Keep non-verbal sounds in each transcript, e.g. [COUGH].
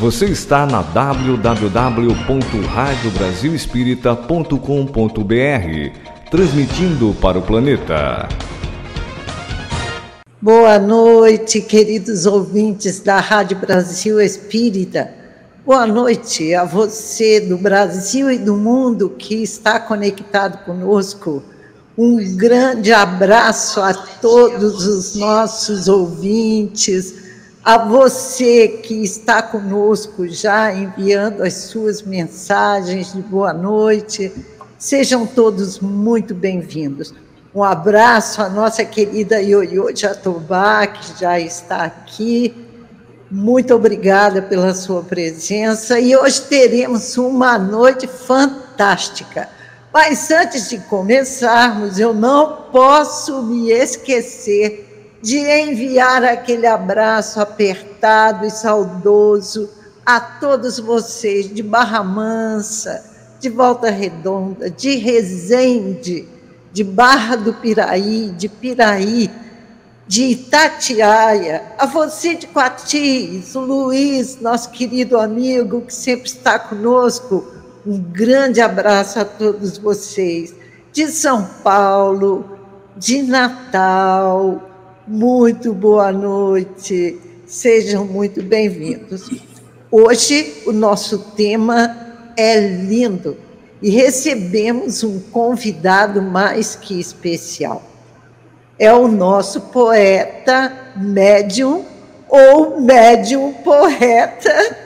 Você está na www.radiobrasilespírita.com.br, transmitindo para o planeta. Boa noite, queridos ouvintes da Rádio Brasil Espírita. Boa noite a você do Brasil e do mundo que está conectado conosco. Um grande abraço a todos os nossos ouvintes a você que está conosco já enviando as suas mensagens de boa noite. Sejam todos muito bem-vindos. Um abraço à nossa querida Ioiô Jatobá, que já está aqui. Muito obrigada pela sua presença. E hoje teremos uma noite fantástica. Mas antes de começarmos, eu não posso me esquecer de enviar aquele abraço apertado e saudoso a todos vocês de Barra Mansa, de Volta Redonda, de Resende, de Barra do Piraí, de Piraí, de Itatiaia, a você de Quatis, o Luiz, nosso querido amigo que sempre está conosco, um grande abraço a todos vocês, de São Paulo, de Natal, muito boa noite, sejam muito bem-vindos. Hoje o nosso tema é lindo e recebemos um convidado mais que especial. É o nosso poeta médium ou médium poeta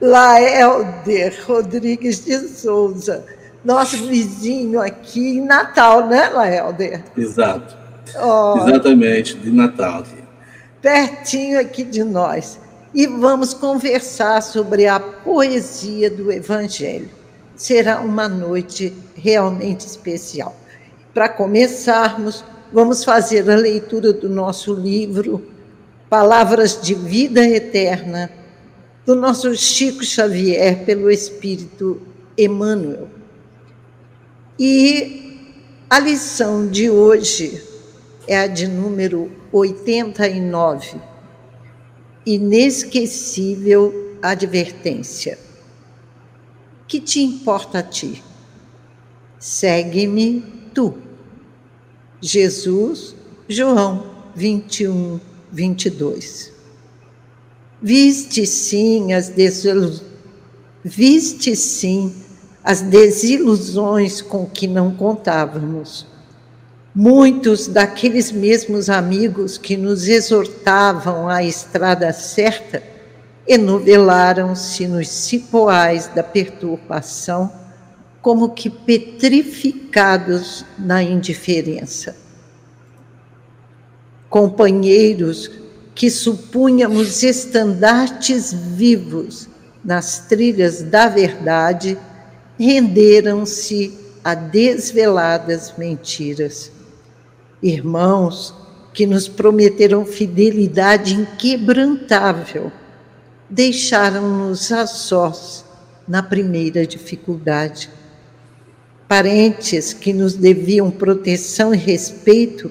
Laelder Rodrigues de Souza, nosso vizinho aqui em Natal, né, Laelder? Exato. Oh, Exatamente, de Natal. Pertinho aqui de nós. E vamos conversar sobre a poesia do Evangelho. Será uma noite realmente especial. Para começarmos, vamos fazer a leitura do nosso livro Palavras de Vida Eterna, do nosso Chico Xavier, pelo Espírito Emmanuel. E a lição de hoje é a de número 89. Inesquecível advertência. Que te importa a ti? Segue-me tu. Jesus, João 21, 22. Viste sim as desilusões, viste sim as desilusões com que não contávamos Muitos daqueles mesmos amigos que nos exortavam à estrada certa enovelaram-se nos cipoais da perturbação, como que petrificados na indiferença. Companheiros que supunhamos estandartes vivos nas trilhas da verdade, renderam-se a desveladas mentiras irmãos que nos prometeram fidelidade inquebrantável, deixaram-nos a sós na primeira dificuldade. Parentes que nos deviam proteção e respeito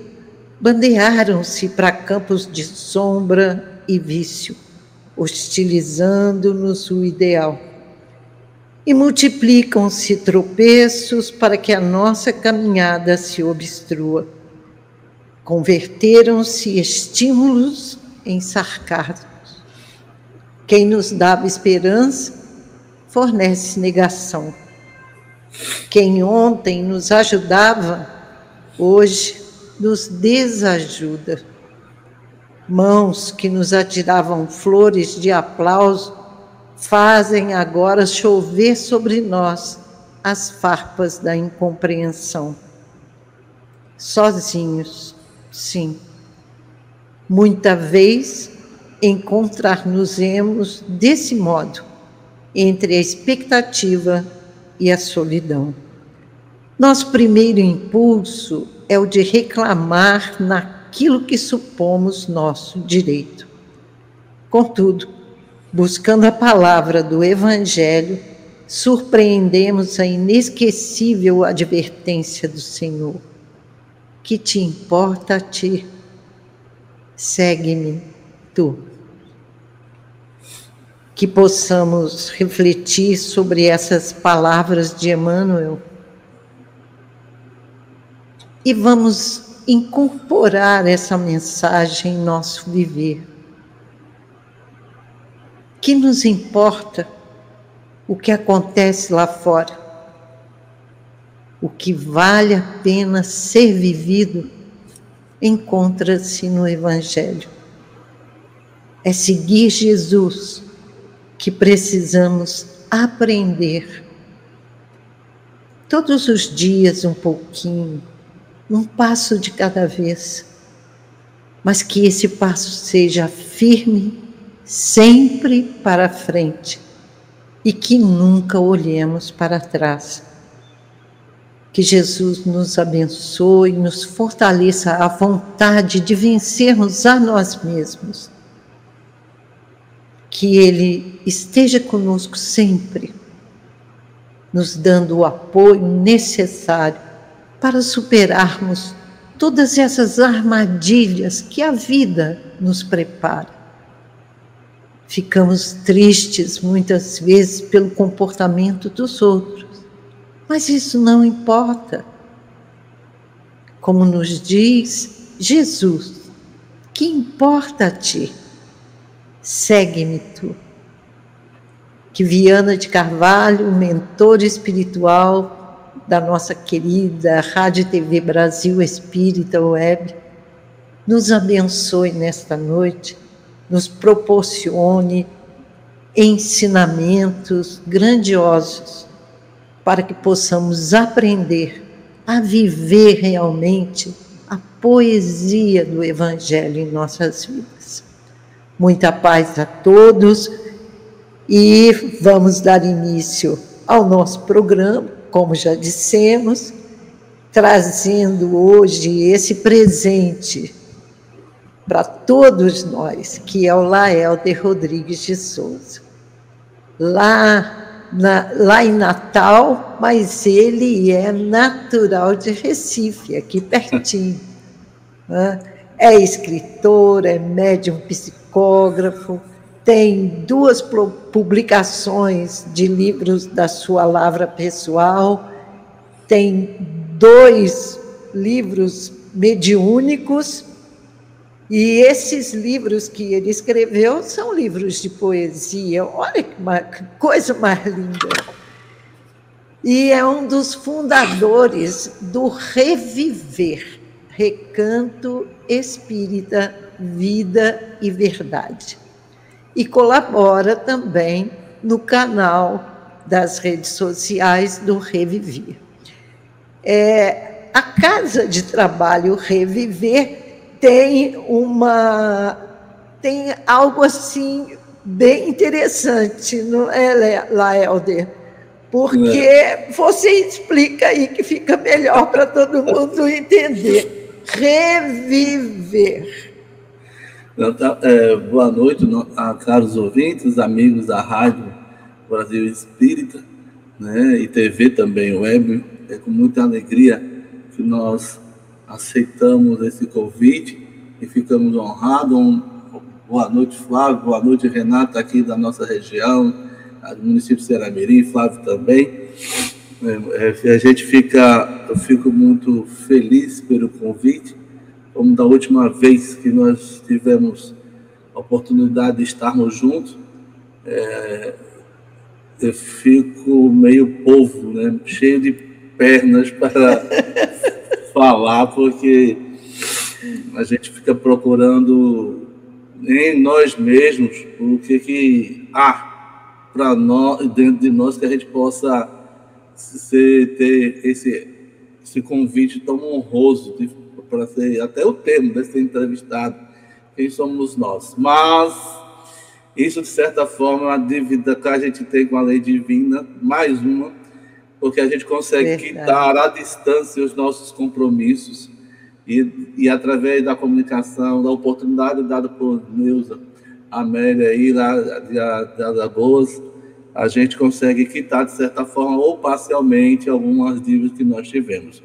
bandearam-se para campos de sombra e vício, hostilizando-nos o ideal. E multiplicam-se tropeços para que a nossa caminhada se obstrua Converteram-se estímulos em sarcasmos. Quem nos dava esperança fornece negação. Quem ontem nos ajudava, hoje nos desajuda. Mãos que nos atiravam flores de aplauso fazem agora chover sobre nós as farpas da incompreensão. Sozinhos, Sim. Muita vez encontrar-nos-emos desse modo, entre a expectativa e a solidão. Nosso primeiro impulso é o de reclamar naquilo que supomos nosso direito. Contudo, buscando a palavra do Evangelho, surpreendemos a inesquecível advertência do Senhor que te importa a ti. Segue-me, tu. que possamos refletir sobre essas palavras de Emmanuel e vamos incorporar essa mensagem em nosso viver. Que nos importa o que acontece lá fora? O que vale a pena ser vivido encontra-se no Evangelho. É seguir Jesus que precisamos aprender. Todos os dias, um pouquinho, um passo de cada vez, mas que esse passo seja firme, sempre para frente e que nunca olhemos para trás. Que Jesus nos abençoe, nos fortaleça a vontade de vencermos a nós mesmos que Ele esteja conosco sempre, nos dando o apoio necessário para superarmos todas essas armadilhas que a vida nos prepara. Ficamos tristes muitas vezes pelo comportamento dos outros, mas isso não importa. Como nos diz Jesus, que importa a ti? segue-me tu. Que Viana de Carvalho, mentor espiritual da nossa querida Rádio TV Brasil Espírita Web, nos abençoe nesta noite, nos proporcione ensinamentos grandiosos para que possamos aprender a viver realmente a poesia do Evangelho em nossas vidas. Muita paz a todos e vamos dar início ao nosso programa, como já dissemos, trazendo hoje esse presente para todos nós, que é o Laelder Rodrigues de Souza. Lá, na, lá em Natal, mas ele é natural de Recife, aqui pertinho. [LAUGHS] Né? É escritor, é médium psicógrafo, tem duas publicações de livros da sua lavra pessoal, tem dois livros mediúnicos, e esses livros que ele escreveu são livros de poesia. Olha que, uma, que coisa mais linda! E é um dos fundadores do Reviver, Recanto Espírita, Vida e Verdade. E colabora também no canal das redes sociais do Reviver. É, a Casa de Trabalho Reviver tem uma tem algo assim bem interessante, não é, Laelder? Porque é. você explica aí que fica melhor para todo mundo entender reviver. É, boa noite, a caros ouvintes, amigos da Rádio Brasil Espírita, né, e TV também, web. É com muita alegria que nós aceitamos esse convite e ficamos honrados. Boa noite, Flávio, boa noite, Renata, aqui da nossa região, do município de Seramirim, Flávio também. É, é, a gente fica, eu fico muito feliz pelo convite, como da última vez que nós tivemos a oportunidade de estarmos juntos, é, eu fico meio povo, né? cheio de pernas para [LAUGHS] falar, porque a gente fica procurando em nós mesmos o que, que há para nós, dentro de nós, que a gente possa você ter esse, esse convite tão honroso para ser até o termo desse entrevistado, quem somos nós. Mas isso, de certa forma, é uma dívida que a gente tem com a lei divina, mais uma, porque a gente consegue Verdade. quitar à distância os nossos compromissos e, e através da comunicação, da oportunidade dada por Neuza, Amélia e lá de Alagoas, a gente consegue quitar, de certa forma, ou parcialmente, algumas dívidas que nós tivemos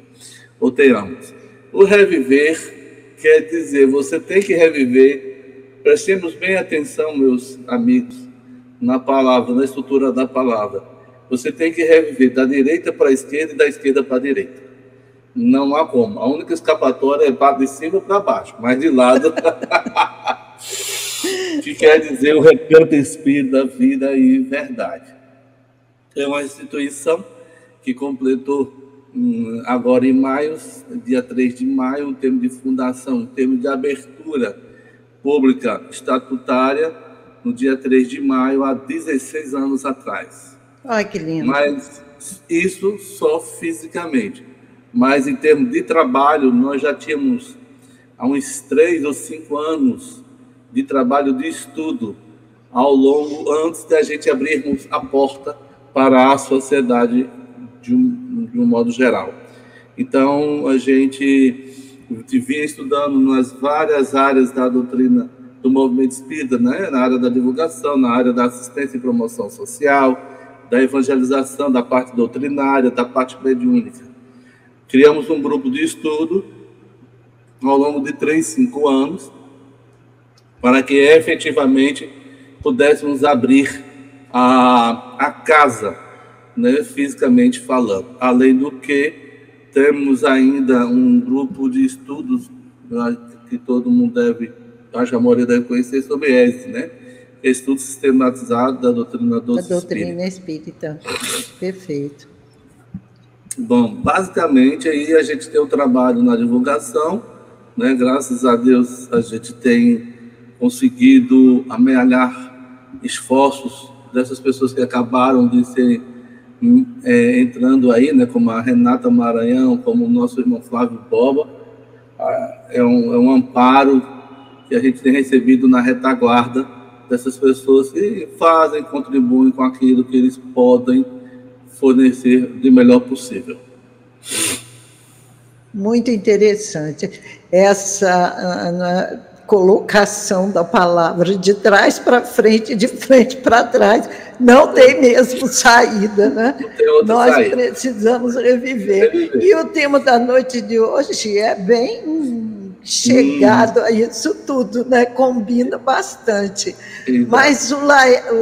ou tenhamos. O reviver quer dizer, você tem que reviver, prestemos bem atenção, meus amigos, na palavra, na estrutura da palavra. Você tem que reviver da direita para a esquerda e da esquerda para a direita. Não há como. A única escapatória é de cima para baixo, mas de lado. [LAUGHS] que quer dizer o recanto espírito da vida e verdade. É uma instituição que completou hum, agora em maio, dia 3 de maio, o termo de fundação, o termo de abertura pública estatutária, no dia 3 de maio, há 16 anos atrás. Ai, que lindo. Mas isso só fisicamente. Mas em termos de trabalho, nós já tínhamos há uns três ou cinco anos de trabalho de estudo ao longo, antes da gente abrirmos a porta para a sociedade de um, de um modo geral. Então, a gente vinha estudando nas várias áreas da doutrina do movimento espírita, né? na área da divulgação, na área da assistência e promoção social, da evangelização, da parte doutrinária, da parte mediúnica. Criamos um grupo de estudo ao longo de três, cinco anos, para que efetivamente pudéssemos abrir a, a casa, né, fisicamente falando. Além do que, temos ainda um grupo de estudos né, que todo mundo deve, acho que a maioria deve conhecer, sobre ESE, né? Estudo sistematizado da doutrina da doutrina espírita. espírita. Perfeito. Bom, basicamente aí a gente tem o trabalho na divulgação, né? Graças a Deus a gente tem conseguido amealhar esforços dessas pessoas que acabaram de ser é, entrando aí, né? Como a Renata Maranhão, como o nosso irmão Flávio Boba, ah, é um, é um amparo que a gente tem recebido na retaguarda dessas pessoas que fazem, contribuem com aquilo que eles podem fornecer de melhor possível. Muito interessante. Essa colocação da palavra de trás para frente, de frente para trás, não tem mesmo saída, né? Nós saída. precisamos reviver. reviver. E o tema da noite de hoje é bem chegado hum. a isso tudo, né? Combina bastante. Exato. Mas o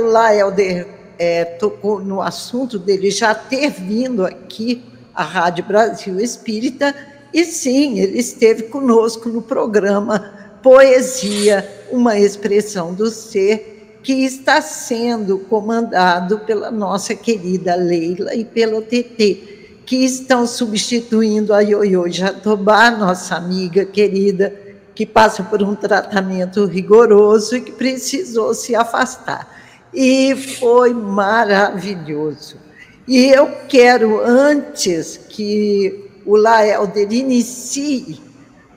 Laelder é, tocou no assunto dele já ter vindo aqui à Rádio Brasil Espírita, e sim, ele esteve conosco no programa Poesia, uma expressão do ser, que está sendo comandado pela nossa querida Leila e pelo TT, que estão substituindo a Ioiô Jatobá, nossa amiga querida, que passa por um tratamento rigoroso e que precisou se afastar e foi maravilhoso. E eu quero, antes que o Laelder inicie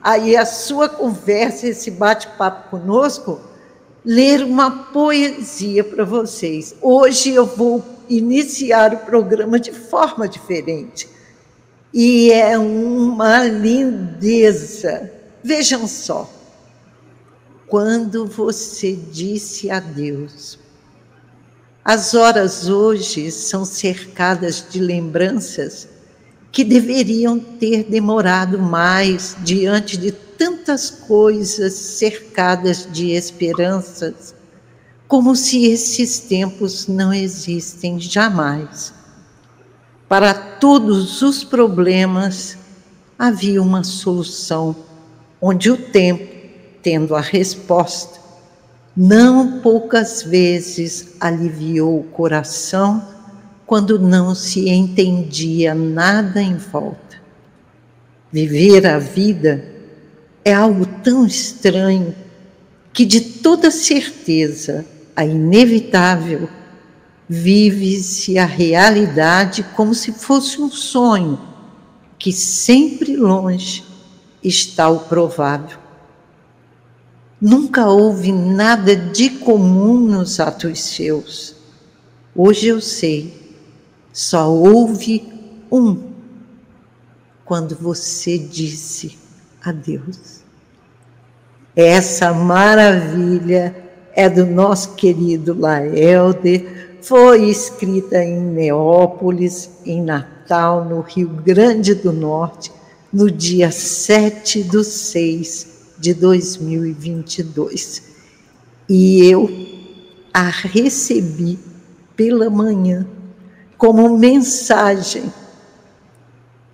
aí a sua conversa, esse bate-papo conosco, ler uma poesia para vocês. Hoje eu vou iniciar o programa de forma diferente. E é uma lindeza. Vejam só. Quando você disse adeus as horas hoje são cercadas de lembranças que deveriam ter demorado mais diante de tantas coisas cercadas de esperanças, como se esses tempos não existem jamais. Para todos os problemas havia uma solução, onde o tempo, tendo a resposta, não poucas vezes aliviou o coração quando não se entendia nada em volta. Viver a vida é algo tão estranho que, de toda certeza, a inevitável, vive-se a realidade como se fosse um sonho, que sempre longe está o provável. Nunca houve nada de comum nos atos seus. Hoje eu sei, só houve um quando você disse adeus. Essa maravilha é do nosso querido Laelde, foi escrita em Neópolis, em Natal, no Rio Grande do Norte, no dia 7 do 6 de 2022. E eu a recebi pela manhã como mensagem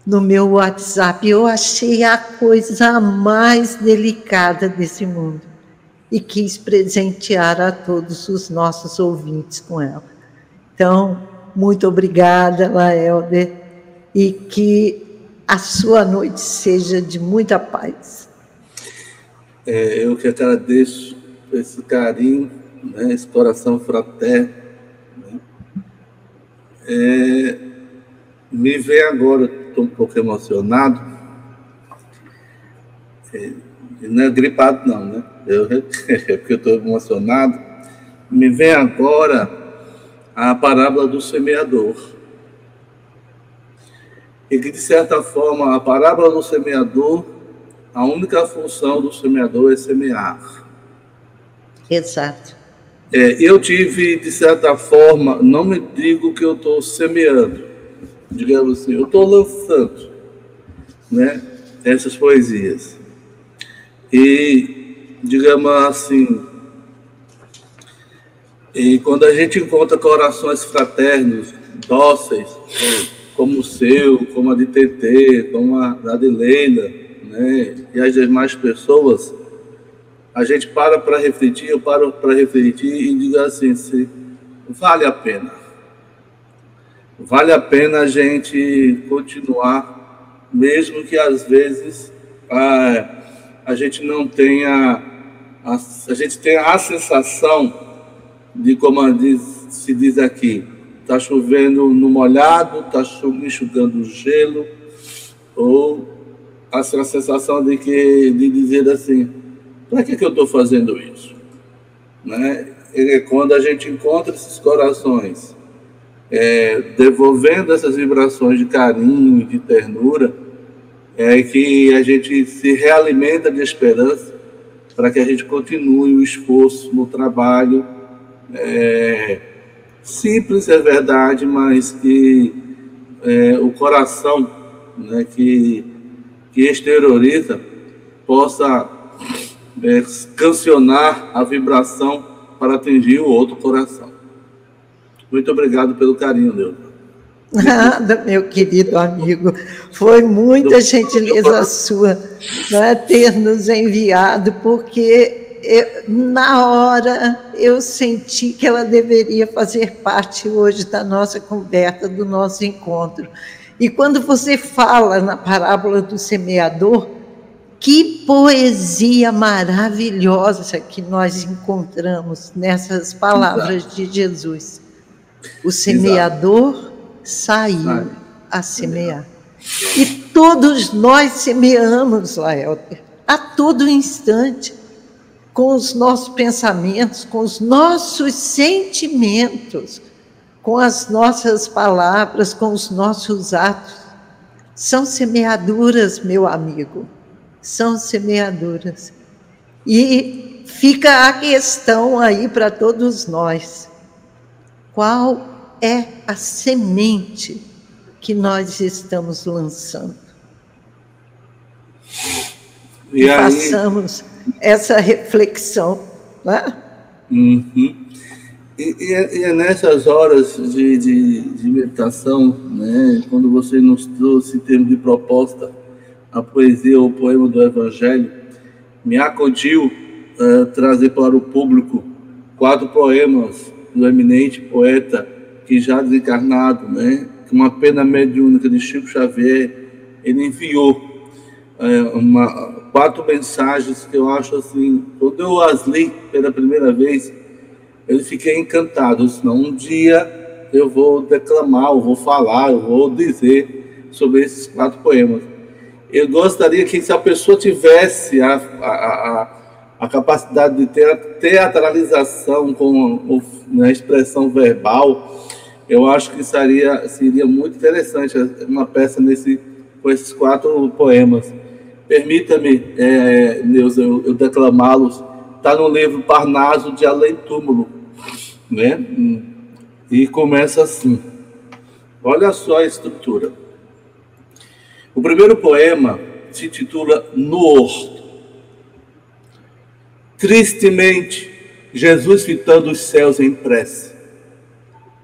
no meu WhatsApp. Eu achei a coisa mais delicada desse mundo e quis presentear a todos os nossos ouvintes com ela. Então, muito obrigada, Laelder, e que a sua noite seja de muita paz. É, eu que agradeço esse carinho, né, esse coração fraterno. Né? É, me vem agora, estou um pouco emocionado. É, não é gripado, não, né? Eu, [LAUGHS] é porque eu estou emocionado. Me vem agora a parábola do semeador. E que, de certa forma, a parábola do semeador, a única função do semeador é semear. Exato. É, eu tive, de certa forma, não me digo que eu estou semeando, digamos assim, eu estou lançando né, essas poesias. E, digamos assim, e quando a gente encontra corações fraternos, dóceis, como o seu, como a de TT, como a da de Leila, né, e as demais pessoas, a gente para para refletir, eu paro para refletir e digo assim, se vale a pena. Vale a pena a gente continuar, mesmo que às vezes a, a gente não tenha, a, a gente tenha a sensação de como diz, se diz aqui, está chovendo no molhado, está enxugando o gelo, ou a sensação de que de dizer assim, para que, que eu estou fazendo isso? Né? É quando a gente encontra esses corações é, devolvendo essas vibrações de carinho, de ternura, é que a gente se realimenta de esperança para que a gente continue o esforço no trabalho é, simples, é verdade, mas que é, o coração né, que, que exterioriza possa é, cancionar a vibração para atingir o outro coração. Muito obrigado pelo carinho, Deus. Nada, meu querido amigo. Foi muita gentileza sua né, ter nos enviado, porque eu, na hora eu senti que ela deveria fazer parte hoje da nossa conversa, do nosso encontro. E quando você fala na parábola do semeador, que poesia maravilhosa que nós encontramos nessas palavras Exato. de Jesus. O semeador Exato. Saiu a semear. E todos nós semeamos, Laelter, a todo instante, com os nossos pensamentos, com os nossos sentimentos, com as nossas palavras, com os nossos atos. São semeaduras, meu amigo são semeaduras. E fica a questão aí para todos nós: qual é a semente que nós estamos lançando? E, e aí... façamos essa reflexão. Né? Uhum. E, e, é, e, é, nessas horas de, de, de meditação, né, quando você nos trouxe em termos de proposta, a poesia ou o poema do Evangelho, me acudiu uh, trazer para o público quatro poemas do eminente poeta que já desencarnado, né, uma pena mediúnica de Chico Xavier, ele enviou uh, uma, quatro mensagens que eu acho assim, quando eu as li pela primeira vez, eu fiquei encantado. Senão um dia eu vou declamar, eu vou falar, eu vou dizer sobre esses quatro poemas eu gostaria que se a pessoa tivesse a, a, a, a capacidade de ter a teatralização com a né, expressão verbal, eu acho que seria, seria muito interessante uma peça nesse, com esses quatro poemas. Permita-me, é, eu, eu declamá-los. Está no livro Parnaso de Além Túmulo, né? E começa assim. Olha só a estrutura. O primeiro poema se intitula No Horto. Tristemente, Jesus fitando os céus em prece.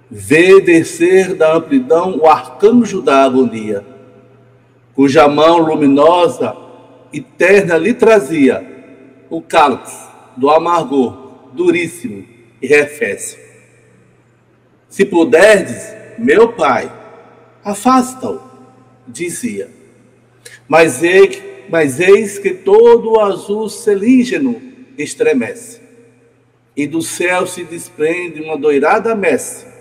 Vê descer da amplidão o arcanjo da agonia, cuja mão luminosa e terna lhe trazia o cálice do amargor duríssimo e refécio. Se puderdes, meu pai, afasta-o, dizia. Mas, ei, mas eis que todo o azul selígeno estremece, e do céu se desprende uma doirada messe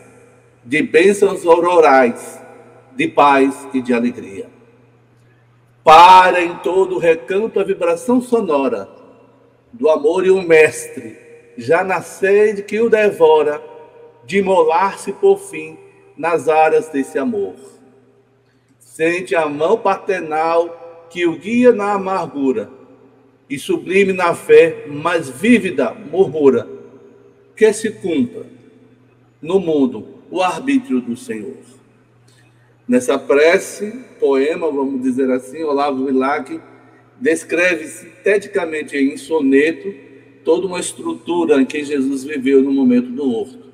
de bênçãos aurorais, de paz e de alegria. Para em todo o recanto a vibração sonora do amor e o mestre, já na sede que o devora, de molar-se por fim nas áreas desse amor. Sente a mão paternal que o guia na amargura, e sublime na fé, mas vívida murmura, que se cumpra no mundo o arbítrio do Senhor. Nessa prece, poema, vamos dizer assim, Olavo Bilac descreve sinteticamente em soneto toda uma estrutura em que Jesus viveu no momento do horto,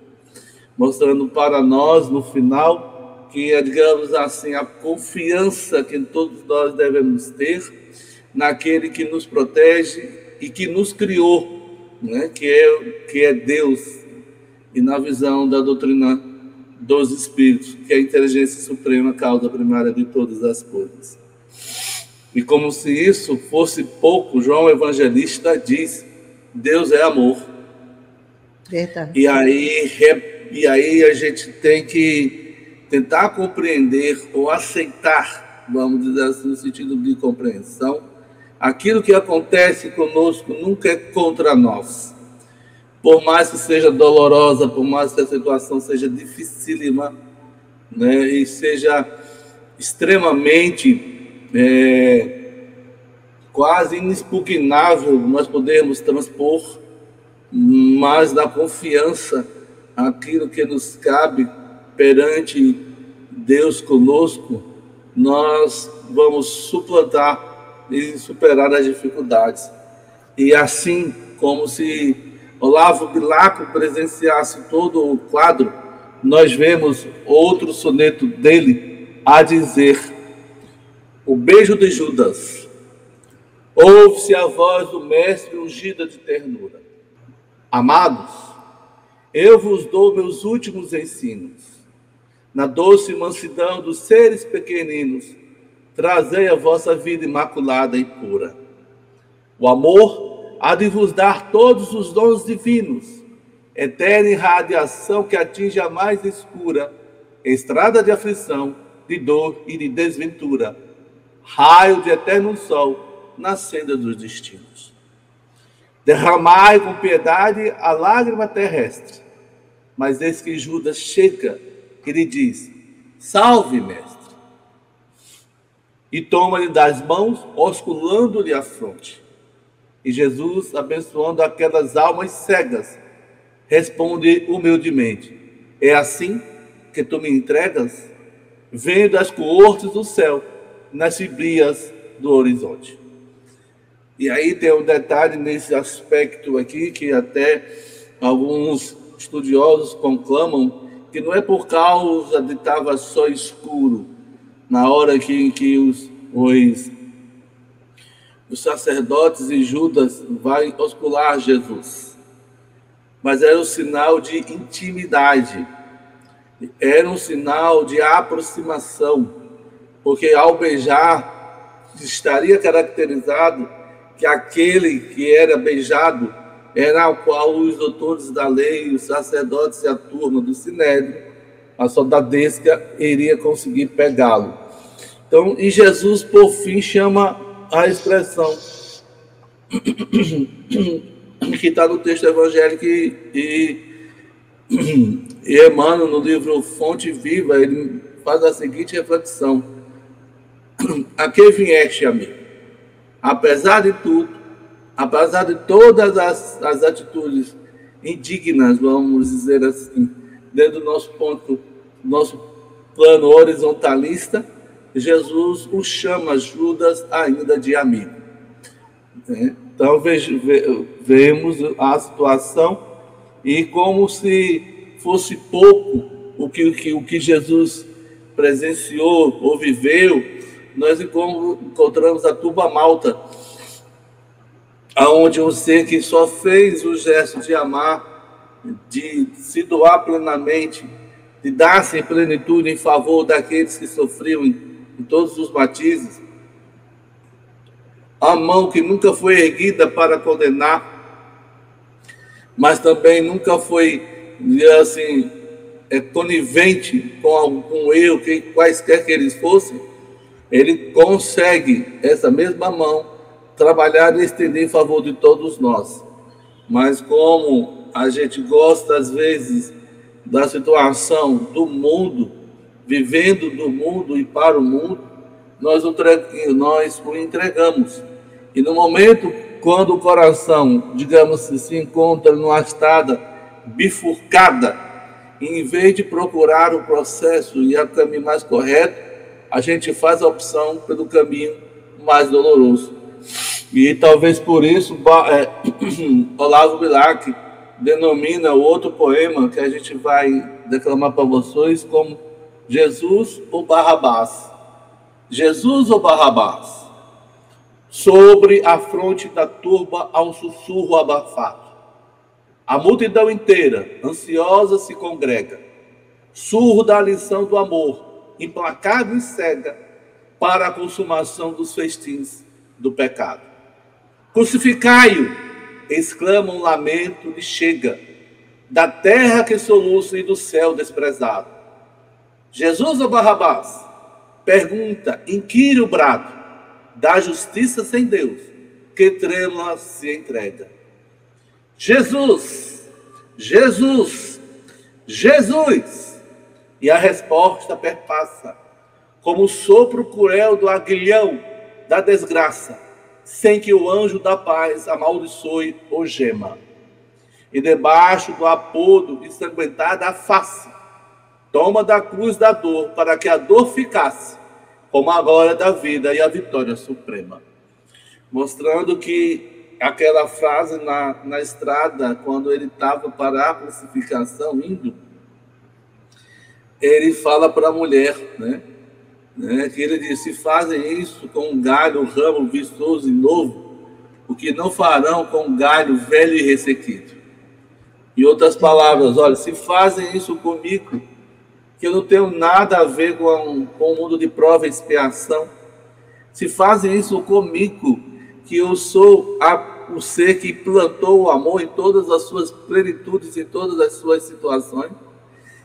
mostrando para nós, no final, que é, digamos assim, a confiança que todos nós devemos ter naquele que nos protege e que nos criou, né? que, é, que é Deus, e na visão da doutrina dos espíritos, que é a inteligência suprema, causa primária de todas as coisas. E como se isso fosse pouco, João Evangelista diz: Deus é amor. Verdade. E aí, e aí a gente tem que tentar compreender ou aceitar, vamos dizer assim, no sentido de compreensão, aquilo que acontece conosco nunca é contra nós por mais que seja dolorosa, por mais que a situação seja dificílima, né, e seja extremamente é, quase inexpugnável, nós podemos transpor, mas na confiança aquilo que nos cabe perante Deus conosco, nós vamos suplantar e superar as dificuldades. E assim como se Olavo Bilaco presenciasse todo o quadro, nós vemos outro soneto dele a dizer: O beijo de Judas. Ouve-se a voz do mestre ungida de ternura. Amados, eu vos dou meus últimos ensinos. Na doce mansidão dos seres pequeninos, trazei a vossa vida imaculada e pura. O amor há de vos dar todos os dons divinos, eterna irradiação que atinge a mais escura, estrada de aflição, de dor e de desventura, raio de eterno sol na senda dos destinos. Derramai com piedade a lágrima terrestre, mas eis que Judas chega e lhe diz: Salve, mestre! E toma-lhe das mãos, osculando-lhe a fronte. E Jesus, abençoando aquelas almas cegas, responde humildemente: É assim que tu me entregas? Vendo as coortes do céu nas fibrias do horizonte. E aí tem um detalhe nesse aspecto aqui que até alguns estudiosos conclamam que não é por causa de estava só escuro na hora que, que os, os os sacerdotes e Judas vai oscular Jesus. Mas era um sinal de intimidade, era um sinal de aproximação, porque ao beijar estaria caracterizado que aquele que era beijado era o qual os doutores da lei, os sacerdotes e a turma do Sinédrio, a soldadesca, iria conseguir pegá-lo. Então, e Jesus, por fim, chama a expressão que está no texto evangélico e, e, e Emmanuel, no livro Fonte Viva, ele faz a seguinte reflexão: A que vieste, amigo? Apesar de tudo, apesar de todas as, as atitudes indignas, vamos dizer assim, dentro do nosso ponto, nosso plano horizontalista, Jesus o chama Judas ainda de amigo. Então vemos a situação E como se fosse pouco o que, o que, o que Jesus presenciou ou viveu, nós encontramos a tuba malta, aonde ser que só fez o gesto de amar, de se doar plenamente, de dar-se em plenitude em favor daqueles que sofriam em, todos os batizos, a mão que nunca foi erguida para condenar, mas também nunca foi, assim, é, conivente com algum erro, que, quaisquer que eles fossem, ele consegue, essa mesma mão, trabalhar e estender em favor de todos nós. Mas como a gente gosta, às vezes, da situação do mundo, vivendo do mundo e para o mundo, nós o, nós o entregamos. E no momento quando o coração, digamos, se encontra numa estrada bifurcada, em vez de procurar o processo e o caminho mais correto, a gente faz a opção pelo caminho mais doloroso. E talvez por isso é, [CLEARS THROAT] Olavo Bilac denomina o outro poema que a gente vai declamar para vocês como Jesus ou Barrabás. Jesus ou Barrabás? Sobre a fronte da turba há um sussurro abafado. A multidão inteira, ansiosa, se congrega. Surro da lição do amor, implacável e cega, para a consumação dos festins do pecado. Crucificai-o! exclama um lamento de chega, da terra que soluça e do céu desprezado. Jesus ou Barrabás? Pergunta, inquire o brado, da justiça sem Deus, que trêmula se entrega. Jesus, Jesus, Jesus! E a resposta perpassa, como o sopro cruel do aguilhão da desgraça, sem que o anjo da paz amaldiçoe ou gema. E debaixo do apodo ensanguentada a face, toma da cruz da dor, para que a dor ficasse, como a glória da vida e a vitória suprema. Mostrando que aquela frase na, na estrada, quando ele estava para a crucificação, indo, ele fala para a mulher, né? né, que ele disse: se fazem isso com um galho, ramo vistoso e novo, o que não farão com um galho velho e ressequido. Em outras palavras, olha, se fazem isso comigo, que não tenho nada a ver com, com o mundo de prova e expiação, se fazem isso comigo, que eu sou a, o ser que plantou o amor em todas as suas plenitudes, em todas as suas situações,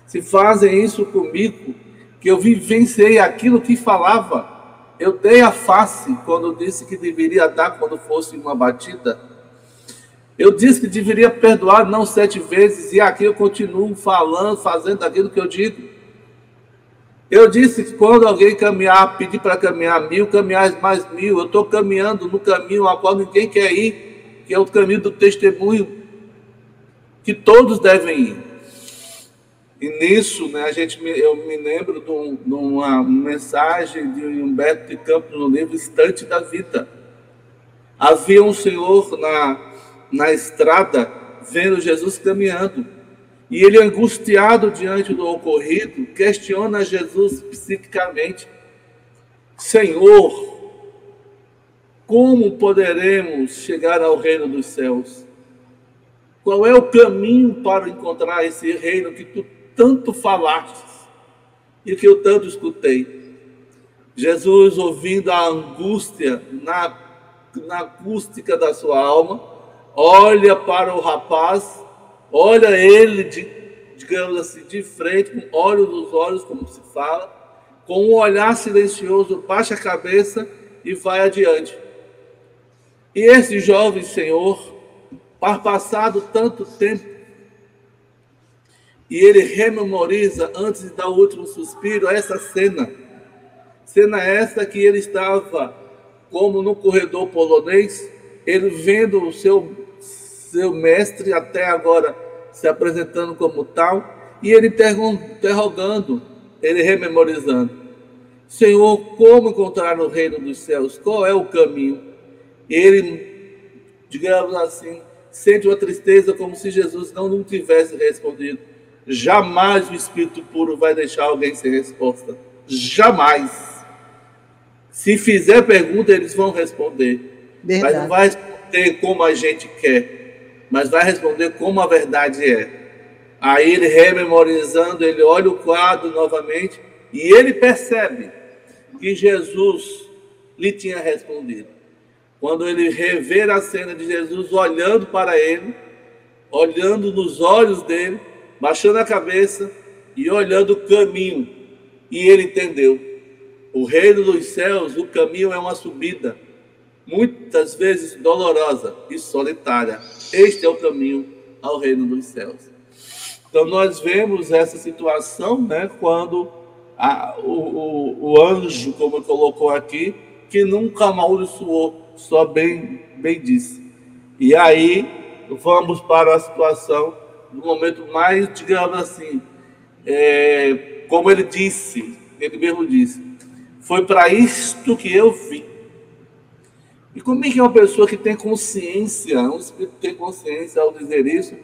se fazem isso comigo, que eu vivenciei aquilo que falava. Eu dei a face quando disse que deveria dar quando fosse uma batida. Eu disse que deveria perdoar não sete vezes, e aqui eu continuo falando, fazendo aquilo que eu digo. Eu disse que quando alguém caminhar, pedir para caminhar mil, caminhar mais mil. Eu estou caminhando no caminho ao qual ninguém quer ir, que é o caminho do testemunho, que todos devem ir. E nisso, né, a gente, eu me lembro de, um, de uma mensagem de Humberto de Campos no livro Estante da Vida. Havia um senhor na, na estrada vendo Jesus caminhando. E ele, angustiado diante do ocorrido, questiona Jesus psiquicamente: Senhor, como poderemos chegar ao reino dos céus? Qual é o caminho para encontrar esse reino que tu tanto falastes e que eu tanto escutei. Jesus, ouvindo a angústia na, na acústica da sua alma, olha para o rapaz, olha ele, de, digamos assim, de frente, com olhos nos olhos, como se fala, com um olhar silencioso, baixa a cabeça e vai adiante. E esse jovem senhor, passado tanto tempo e ele rememoriza, antes de dar o último suspiro, essa cena. Cena essa que ele estava, como no corredor polonês, ele vendo o seu, seu mestre até agora se apresentando como tal, e ele interrogando, ele rememorizando: Senhor, como encontrar o reino dos céus? Qual é o caminho? Ele, digamos assim, sente uma tristeza como se Jesus não, não tivesse respondido. Jamais o Espírito puro vai deixar alguém sem resposta. Jamais. Se fizer pergunta, eles vão responder. Verdade. Mas não vai responder como a gente quer, mas vai responder como a verdade é. Aí ele rememorizando, ele olha o quadro novamente e ele percebe que Jesus lhe tinha respondido. Quando ele rever a cena de Jesus olhando para ele, olhando nos olhos dele, baixando a cabeça e olhando o caminho. E ele entendeu. O reino dos céus, o caminho é uma subida, muitas vezes dolorosa e solitária. Este é o caminho ao reino dos céus. Então nós vemos essa situação, né, quando a, o, o, anjo, como colocou aqui, que nunca amaldiçoou, só bem, bem disse. E aí vamos para a situação no momento mais, digamos assim, é, como ele disse, ele mesmo disse, foi para isto que eu vim. E como é que uma pessoa que tem consciência, um espírito que tem consciência ao dizer isso,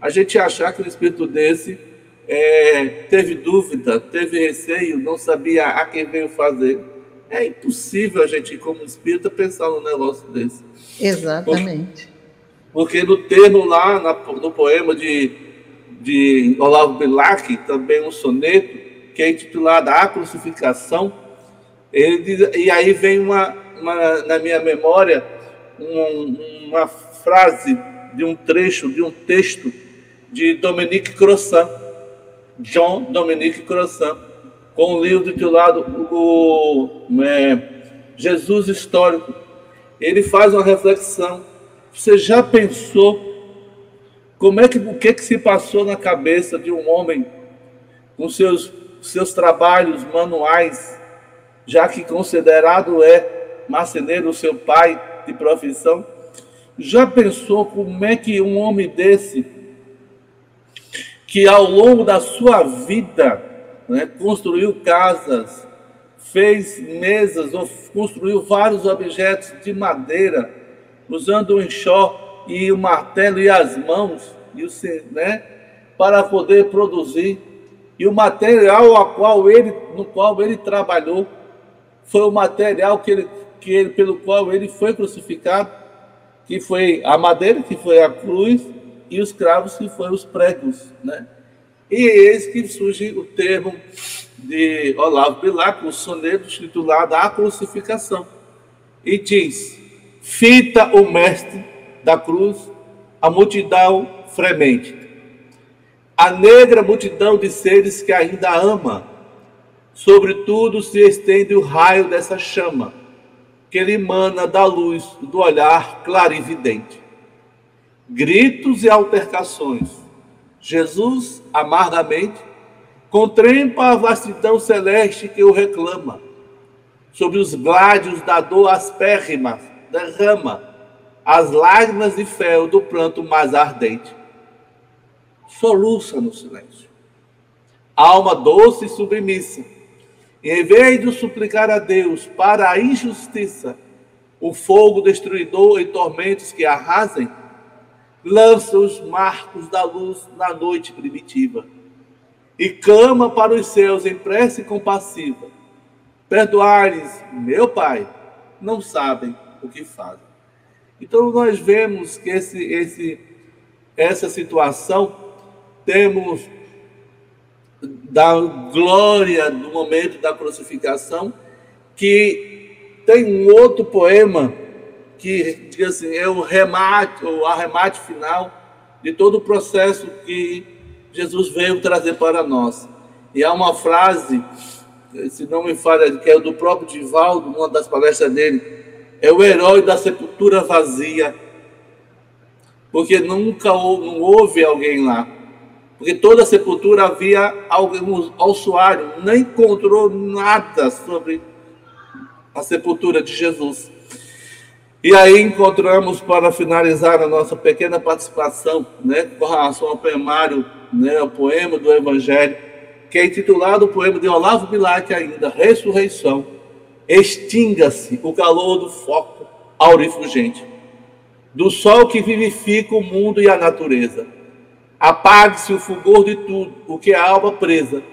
a gente achar que um espírito desse é, teve dúvida, teve receio, não sabia a quem veio fazer. É impossível a gente, como espírita, pensar num negócio desse. Exatamente. Porque, porque no termo lá, na, no poema de, de Olavo Bilac, também um soneto, que é intitulado A Crucificação, ele diz, e aí vem uma, uma na minha memória um, uma frase de um trecho, de um texto de Dominique Crossan, John Dominique Crossan, com um livro titulado o, é, Jesus Histórico. Ele faz uma reflexão. Você já pensou como é que o que, que se passou na cabeça de um homem com seus seus trabalhos manuais, já que considerado é marceneiro seu pai de profissão? Já pensou como é que um homem desse que ao longo da sua vida né, construiu casas, fez mesas, ou construiu vários objetos de madeira, usando o enxó e o martelo e as mãos, e o, né, para poder produzir. E o material qual ele, no qual ele trabalhou foi o material que ele, que ele, pelo qual ele foi crucificado, que foi a madeira, que foi a cruz, e os cravos que foram os pregos, né? E eis que surge o termo de Olavo Bilac, o soneto titulado A Crucificação. E diz: Fita o mestre da cruz, a multidão fremente. A negra multidão de seres que ainda ama, sobretudo se estende o raio dessa chama, que ele emana da luz do olhar clarividente gritos e altercações. Jesus, amargamente, contempla a vastidão celeste que o reclama. Sobre os gládios da dor aspérrima, derrama as lágrimas de fel do pranto mais ardente. Soluça no silêncio. Alma doce e submissa, em vez de suplicar a Deus para a injustiça, o fogo destruidor e tormentos que arrasem, lança os marcos da luz na noite primitiva e clama para os céus em prece compassiva: Perdoares, meu Pai, não sabem o que fazem. Então nós vemos que esse, esse, essa situação temos da glória do momento da crucificação, que tem um outro poema que diga assim, é o remate, o arremate final de todo o processo que Jesus veio trazer para nós. E há uma frase, se não me falha, que é do próprio Divaldo, numa das palestras dele, é o herói da sepultura vazia. Porque nunca não houve alguém lá. Porque toda a sepultura havia alguém, um ossuário, não encontrou nada sobre a sepultura de Jesus. E aí encontramos, para finalizar a nossa pequena participação, né, com relação ao poemário, né, o poema do Evangelho, que é intitulado o poema de Olavo Bilac ainda, Ressurreição, extinga-se o calor do foco aurifugente. do sol que vivifica o mundo e a natureza. Apague-se o fulgor de tudo, o que é a alma presa.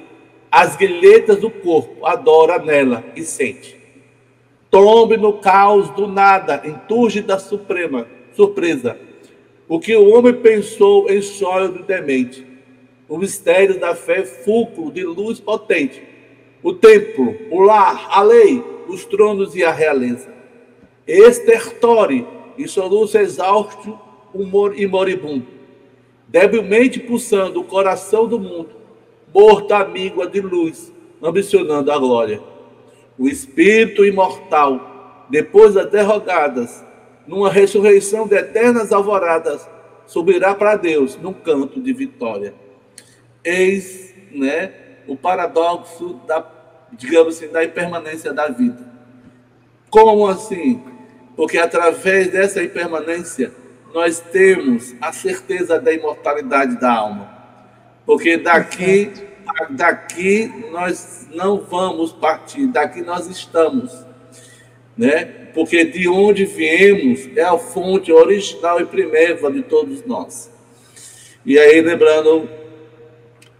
As guilhetas do corpo adora nela e sente. Tombe no caos do nada, em túrgida suprema, surpresa. O que o homem pensou em sonho do demente. O mistério da fé, fulcro de luz potente. O templo, o lar, a lei, os tronos e a realeza. Estertore e soluço exausto humor e moribundo, debilmente pulsando o coração do mundo, morto a míngua de luz, ambicionando a glória. O espírito imortal, depois das derrogadas, numa ressurreição de eternas alvoradas, subirá para Deus num canto de vitória. Eis, né, o paradoxo da, digamos assim, da impermanência da vida. Como assim? porque através dessa impermanência nós temos a certeza da imortalidade da alma. Porque daqui, daqui nós não vamos partir, daqui nós estamos. Né? Porque de onde viemos é a fonte original e primeira de todos nós. E aí, lembrando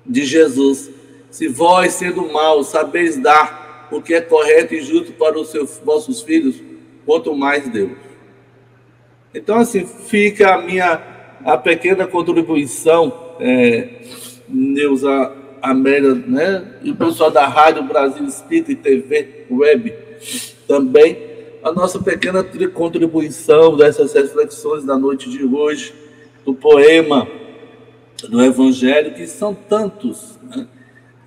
de Jesus, se vós, sendo maus, sabeis dar o que é correto e justo para os seus, vossos filhos, quanto mais Deus. Então, assim, fica a minha a pequena contribuição, é, Neuza Amélia, né? E o pessoal da Rádio Brasil Espírita e TV Web também, a nossa pequena contribuição dessas reflexões da noite de hoje, do poema do Evangelho, que são tantos, né?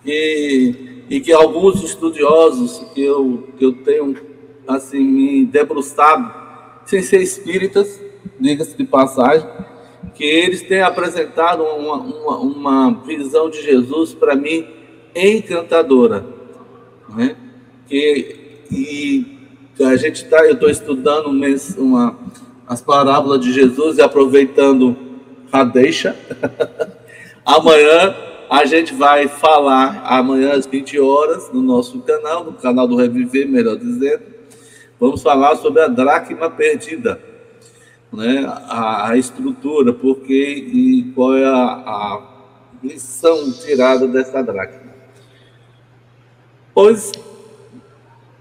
e, e que alguns estudiosos que eu, que eu tenho assim, me debruçado, sem ser espíritas, diga-se de passagem, que eles têm apresentado uma, uma, uma visão de Jesus para mim encantadora, né? Que e a gente tá, eu estou estudando uma, as parábolas de Jesus e aproveitando a deixa. [LAUGHS] amanhã a gente vai falar amanhã às 20 horas no nosso canal, no canal do Reviver, melhor dizendo, vamos falar sobre a dracma perdida, né? a, a estrutura, porque e qual é a, a lição tirada dessa dracma. Pois.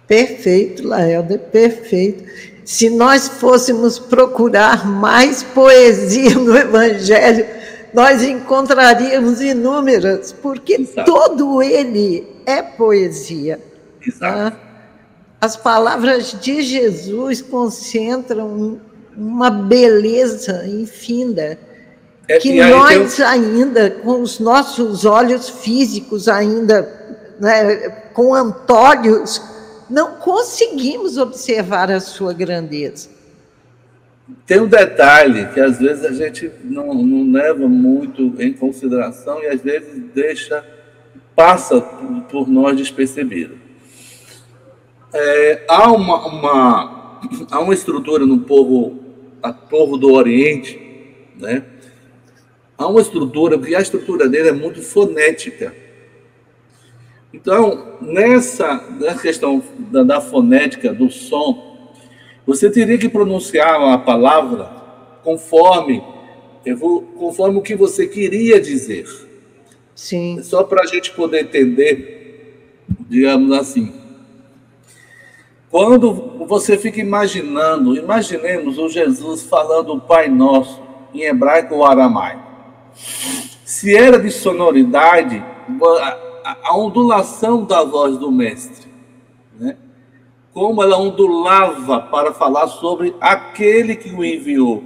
Perfeito, Laelda, perfeito. Se nós fôssemos procurar mais poesia no Evangelho, nós encontraríamos inúmeras, porque Exato. todo ele é poesia. Exato. Tá? As palavras de Jesus concentram uma beleza infinda é, que nós ainda, com os nossos olhos físicos ainda, né, com antolhos, não conseguimos observar a sua grandeza. Tem um detalhe que às vezes a gente não, não leva muito em consideração e às vezes deixa, passa por nós despercebido. É, há, uma, uma, há uma estrutura no povo, a povo do Oriente, né? Há uma estrutura, porque a estrutura dele é muito fonética. Então, nessa, nessa questão da, da fonética, do som, você teria que pronunciar a palavra conforme, vou, conforme o que você queria dizer. Sim. Só para a gente poder entender, digamos assim. Quando você fica imaginando, imaginemos o Jesus falando o Pai Nosso em hebraico ou aramaico. Se era de sonoridade, a, ondulação da voz do mestre, né? como ela ondulava para falar sobre aquele que o enviou,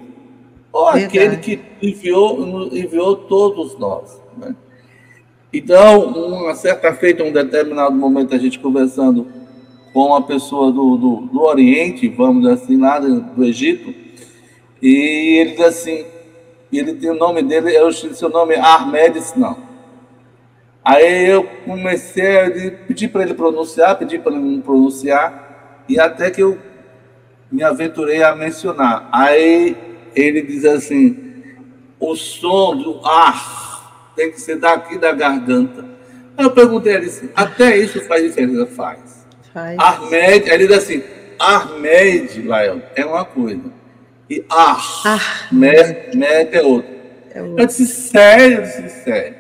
ou Verdade. aquele que enviou, enviou todos nós. Né? Então, uma certa feita, um determinado momento, a gente conversando com uma pessoa do, do, do Oriente, vamos dizer assim, lá do Egito, e ele diz assim, ele tem o nome dele, eu seu nome é não. Aí eu comecei a pedir para ele pronunciar, pedir para ele não pronunciar, e até que eu me aventurei a mencionar. Aí ele diz assim: o som do ar tem que ser daqui da garganta. Aí eu perguntei a ele assim: até isso faz diferença? Faz. Armed, ele diz assim, Armed, Lael, é uma coisa. E ah, ah mete é outro. É. Eu disse, sério, eu disse, sério.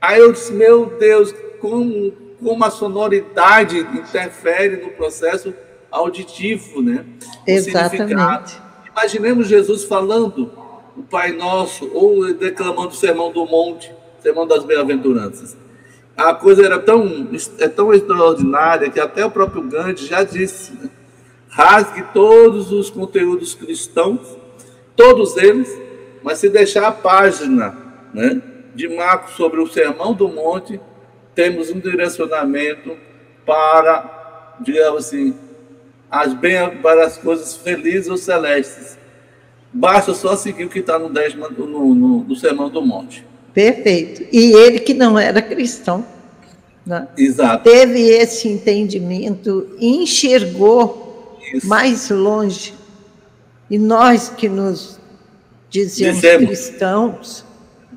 Aí eu disse, meu Deus, como, como a sonoridade interfere no processo auditivo, né? Exatamente. Imaginemos Jesus falando o Pai Nosso ou declamando o Sermão do Monte, Sermão das Bem-aventuranças. A coisa era tão, é tão extraordinária que até o próprio Gandhi já disse, né? rasgue todos os conteúdos cristãos, todos eles, mas se deixar a página né, de Marcos sobre o Sermão do Monte, temos um direcionamento para, digamos assim, as bem, para as coisas felizes ou celestes. Basta só seguir o que está no, no, no, no Sermão do Monte. Perfeito. E ele que não era cristão. Né? Exato. Teve esse entendimento, enxergou Isso. mais longe. E nós que nos dizemos, dizemos. cristãos,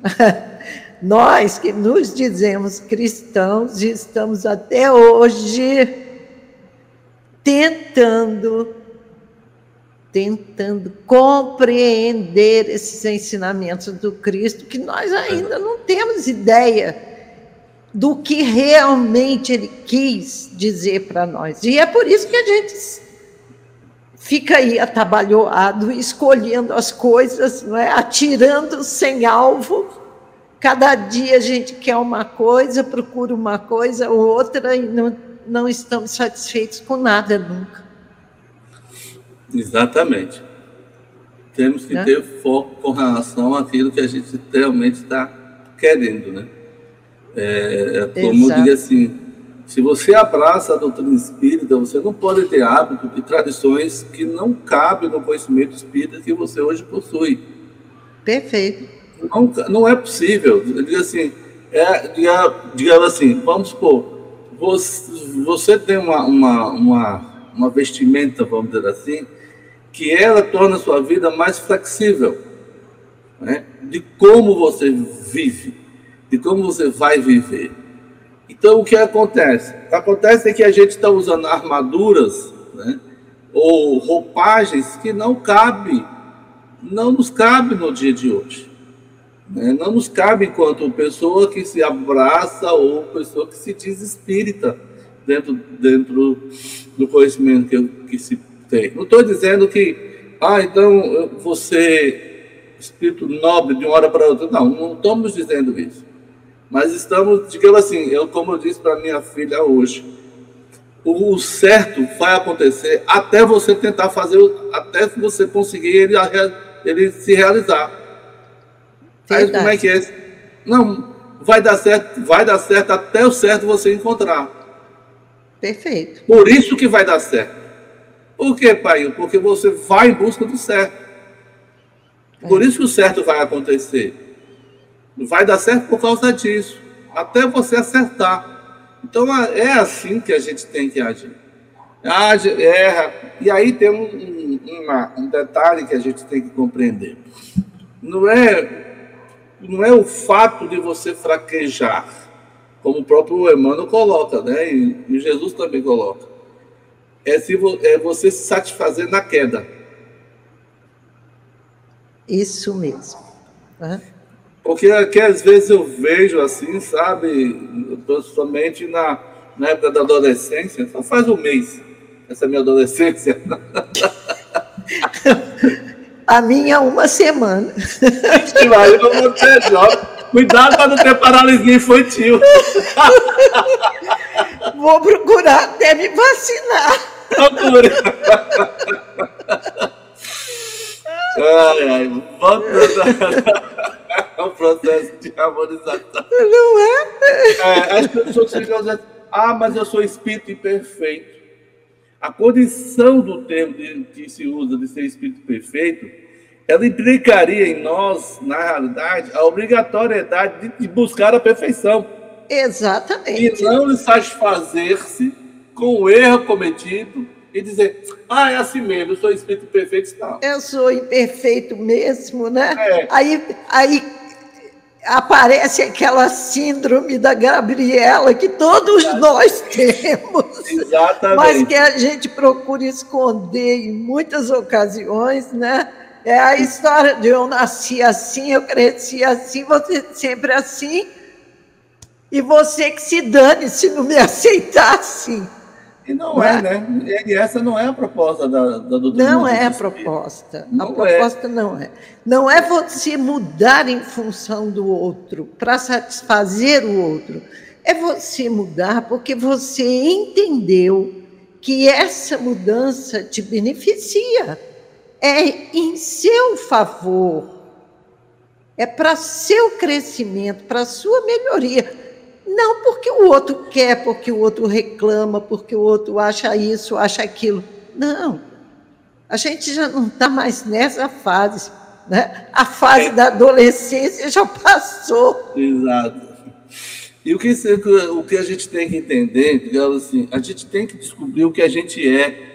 [LAUGHS] nós que nos dizemos cristãos, estamos até hoje tentando tentando compreender esses ensinamentos do Cristo que nós ainda não temos ideia do que realmente ele quis dizer para nós. E é por isso que a gente fica aí atabalhoado, escolhendo as coisas, não é? atirando sem alvo. Cada dia a gente quer uma coisa, procura uma coisa ou outra e não, não estamos satisfeitos com nada nunca. Exatamente. Temos que é? ter foco com relação àquilo que a gente realmente está querendo, né? É, é como Exato. eu diria assim, se você abraça a doutrina espírita, você não pode ter hábito de tradições que não cabem no conhecimento espírita que você hoje possui. Perfeito. Não, não é possível. Diga assim, é, diga, diga assim, vamos supor, você, você tem uma, uma, uma, uma vestimenta, vamos dizer assim, que ela torna a sua vida mais flexível, né? de como você vive, de como você vai viver. Então, o que acontece? Acontece é que a gente está usando armaduras né? ou roupagens que não cabem, não nos cabe no dia de hoje. Né? Não nos cabe enquanto pessoa que se abraça ou pessoa que se diz espírita dentro, dentro do conhecimento que, que se tem. Não estou dizendo que, ah, então você, espírito nobre de uma hora para outra. Não, não estamos dizendo isso. Mas estamos, digamos assim, eu, como eu disse para minha filha hoje, o certo vai acontecer até você tentar fazer, até você conseguir ele, ele se realizar. Aí como é que é? Não, vai dar certo, vai dar certo até o certo você encontrar. Perfeito. Por isso que vai dar certo. Por quê, pai? Porque você vai em busca do certo. Por isso que o certo vai acontecer. Vai dar certo por causa disso. Até você acertar. Então é assim que a gente tem que agir. Age, erra. E aí tem um, um detalhe que a gente tem que compreender. Não é, não é o fato de você fraquejar, como o próprio Emmanuel coloca, né? E, e Jesus também coloca é, se, é você se satisfazer na queda. Isso mesmo. Uhum. Porque aqui às vezes eu vejo assim, sabe, somente na, na época da adolescência, só faz um mês, essa minha adolescência. [LAUGHS] A minha uma semana. [LAUGHS] Cuidado para não ter paralisia infantil. [LAUGHS] Vou procurar até me vacinar. Procure. ai, ai, volta o processo de harmonização. Não é? é as pessoas ficam dizendo, ah, mas eu sou espírito imperfeito. A condição do termo de, que se usa de ser espírito perfeito, ela implicaria em nós, na realidade, a obrigatoriedade de, de buscar a perfeição. Exatamente. E não satisfazer-se com o erro cometido e dizer, ah, é assim mesmo, eu sou espírito perfeito. Não. Eu sou imperfeito mesmo, né? É. Aí, aí aparece aquela síndrome da Gabriela que todos nós temos. Exatamente. Mas que a gente procura esconder em muitas ocasiões, né? É a história de eu nasci assim, eu cresci assim, você sempre assim, e você que se dane se não me [LAUGHS] aceitar assim. E não, é, é, né? E essa não é a proposta da, da doutrina. Não é a proposta. Não a proposta é. não é. Não é você mudar em função do outro, para satisfazer o outro. É você mudar porque você entendeu que essa mudança te beneficia. É em seu favor. É para seu crescimento, para sua melhoria. Não porque o outro quer, porque o outro reclama, porque o outro acha isso, acha aquilo. Não. A gente já não está mais nessa fase. Né? A fase da adolescência já passou. Exato. E o que, o que a gente tem que entender, digamos assim, a gente tem que descobrir o que a gente é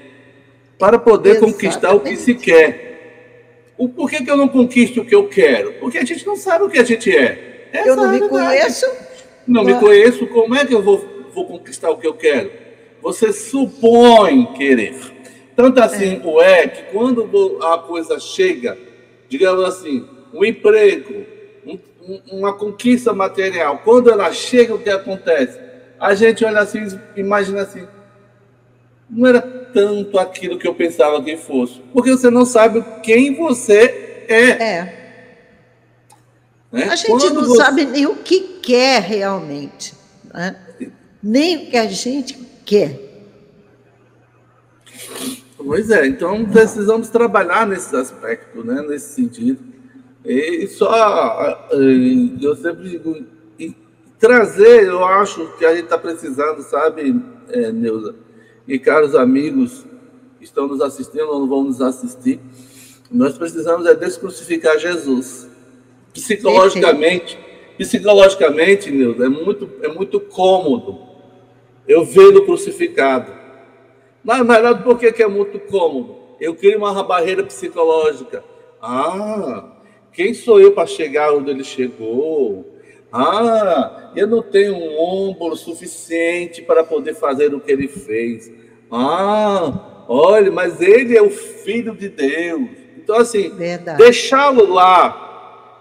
para poder Exatamente. conquistar o que se quer. O, por que, que eu não conquisto o que eu quero? Porque a gente não sabe o que a gente é. Essa eu não é me conheço não me conheço, como é que eu vou, vou conquistar o que eu quero? Você supõe querer. Tanto assim é. o é que quando a coisa chega, digamos assim, um emprego, um, uma conquista material, quando ela chega, o que acontece? A gente olha assim, imagina assim, não era tanto aquilo que eu pensava que fosse, porque você não sabe quem você é. É. Né? A gente Quando não você... sabe nem o que quer realmente, né? nem o que a gente quer. Pois é, então precisamos trabalhar nesse aspecto, né? nesse sentido. E só, eh, eu sempre digo, trazer, eu acho que a gente está precisando, sabe, é, Neuza, e caros amigos que estão nos assistindo ou não vão nos assistir, nós precisamos é descrucificar Jesus. Psicologicamente, psicologicamente, Nildo, é muito, é muito cômodo eu vê-lo crucificado. Na verdade, por que, que é muito cômodo? Eu crio uma barreira psicológica. Ah, quem sou eu para chegar onde ele chegou? Ah, eu não tenho um ombro suficiente para poder fazer o que ele fez. Ah, olha, mas ele é o filho de Deus. Então, assim, deixá-lo lá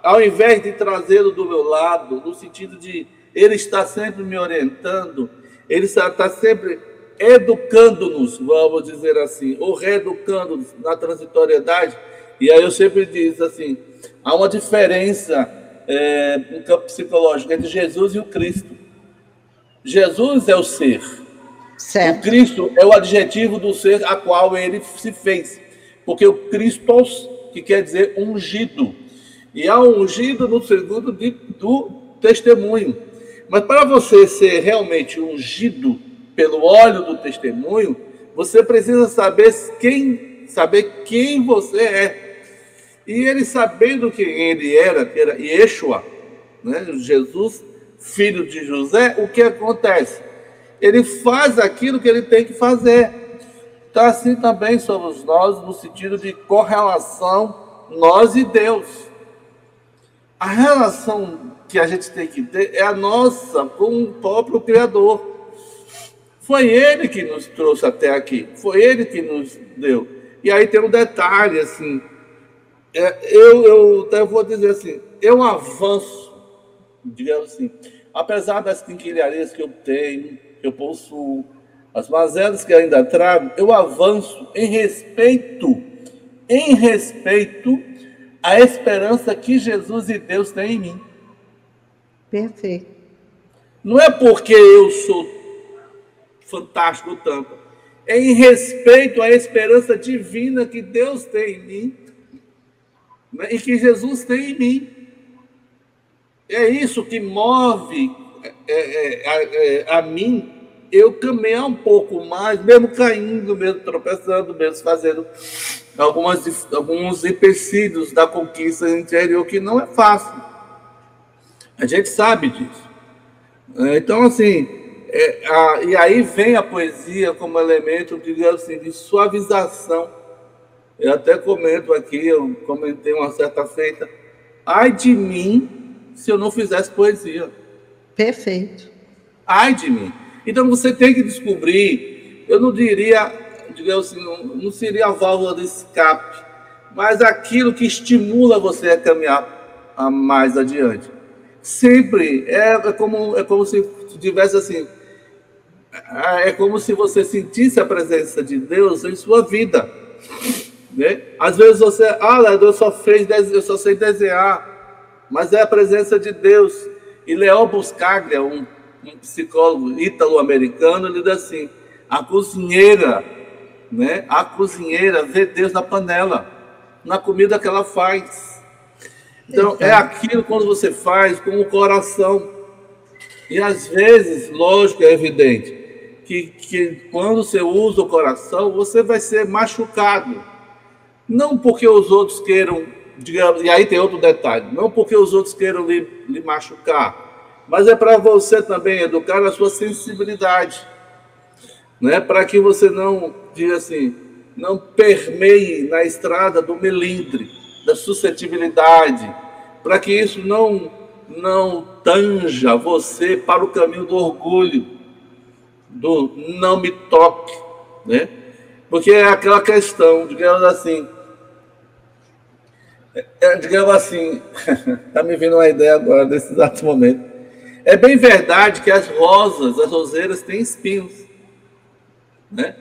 ao invés de trazê-lo do meu lado, no sentido de ele está sempre me orientando, ele está sempre educando-nos, vamos dizer assim, ou reeducando-nos na transitoriedade. E aí eu sempre digo assim: há uma diferença é, no campo psicológico entre Jesus e o Cristo. Jesus é o ser. Certo. O Cristo é o adjetivo do ser a qual ele se fez. Porque o Christos, que quer dizer ungido, e há um ungido no segundo de, do testemunho. Mas para você ser realmente ungido pelo óleo do testemunho, você precisa saber quem, saber quem você é. E ele sabendo quem ele era, que era Yeshua, né? Jesus, filho de José, o que acontece? Ele faz aquilo que ele tem que fazer. Então, assim também somos nós, no sentido de correlação, nós e Deus a relação que a gente tem que ter é a nossa com o próprio Criador. Foi Ele que nos trouxe até aqui, foi Ele que nos deu. E aí tem um detalhe, assim, é, eu, eu, eu vou dizer assim, eu avanço, digamos assim, apesar das quinquilharias que eu tenho, que eu possuo, as mazelas que ainda trago, eu avanço em respeito, em respeito a esperança que Jesus e Deus têm em mim. Perfeito. Não é porque eu sou fantástico tanto. É em respeito à esperança divina que Deus tem em mim né, e que Jesus tem em mim. É isso que move é, é, é, é a mim eu caminhar um pouco mais, mesmo caindo, mesmo tropeçando, mesmo fazendo algumas, alguns empecilhos da conquista interior que não é fácil. A gente sabe disso. É, então, assim, é, a, e aí vem a poesia como elemento, digamos assim, de suavização. Eu até comento aqui, eu comentei uma certa feita, ai de mim se eu não fizesse poesia. Perfeito. Ai de mim. Então você tem que descobrir, eu não diria digamos assim, não, não seria a válvula de escape, mas aquilo que estimula você a caminhar a mais adiante. Sempre é, é como é como se tivesse assim, é como se você sentisse a presença de Deus em sua vida. Né? Às vezes você, ah, eu só fez, eu só sei desenhar, mas é a presença de Deus. E Leão Buscaglia, um, um psicólogo ítalo-americano, ele diz assim: a cozinheira, né? A cozinheira vê Deus na panela, na comida que ela faz. Então é aquilo quando você faz com o coração. E às vezes, lógico, é evidente que, que quando você usa o coração, você vai ser machucado. Não porque os outros queiram, digamos, e aí tem outro detalhe, não porque os outros queiram lhe, lhe machucar, mas é para você também educar a sua sensibilidade, né? para que você não, diga assim, não permeie na estrada do melindre, da suscetibilidade, para que isso não, não tanja você para o caminho do orgulho, do não me toque, né? Porque é aquela questão, digamos assim, é, é digamos assim, está [LAUGHS] me vindo uma ideia agora nesse exato momento. É bem verdade que as rosas, as roseiras têm espinhos, né?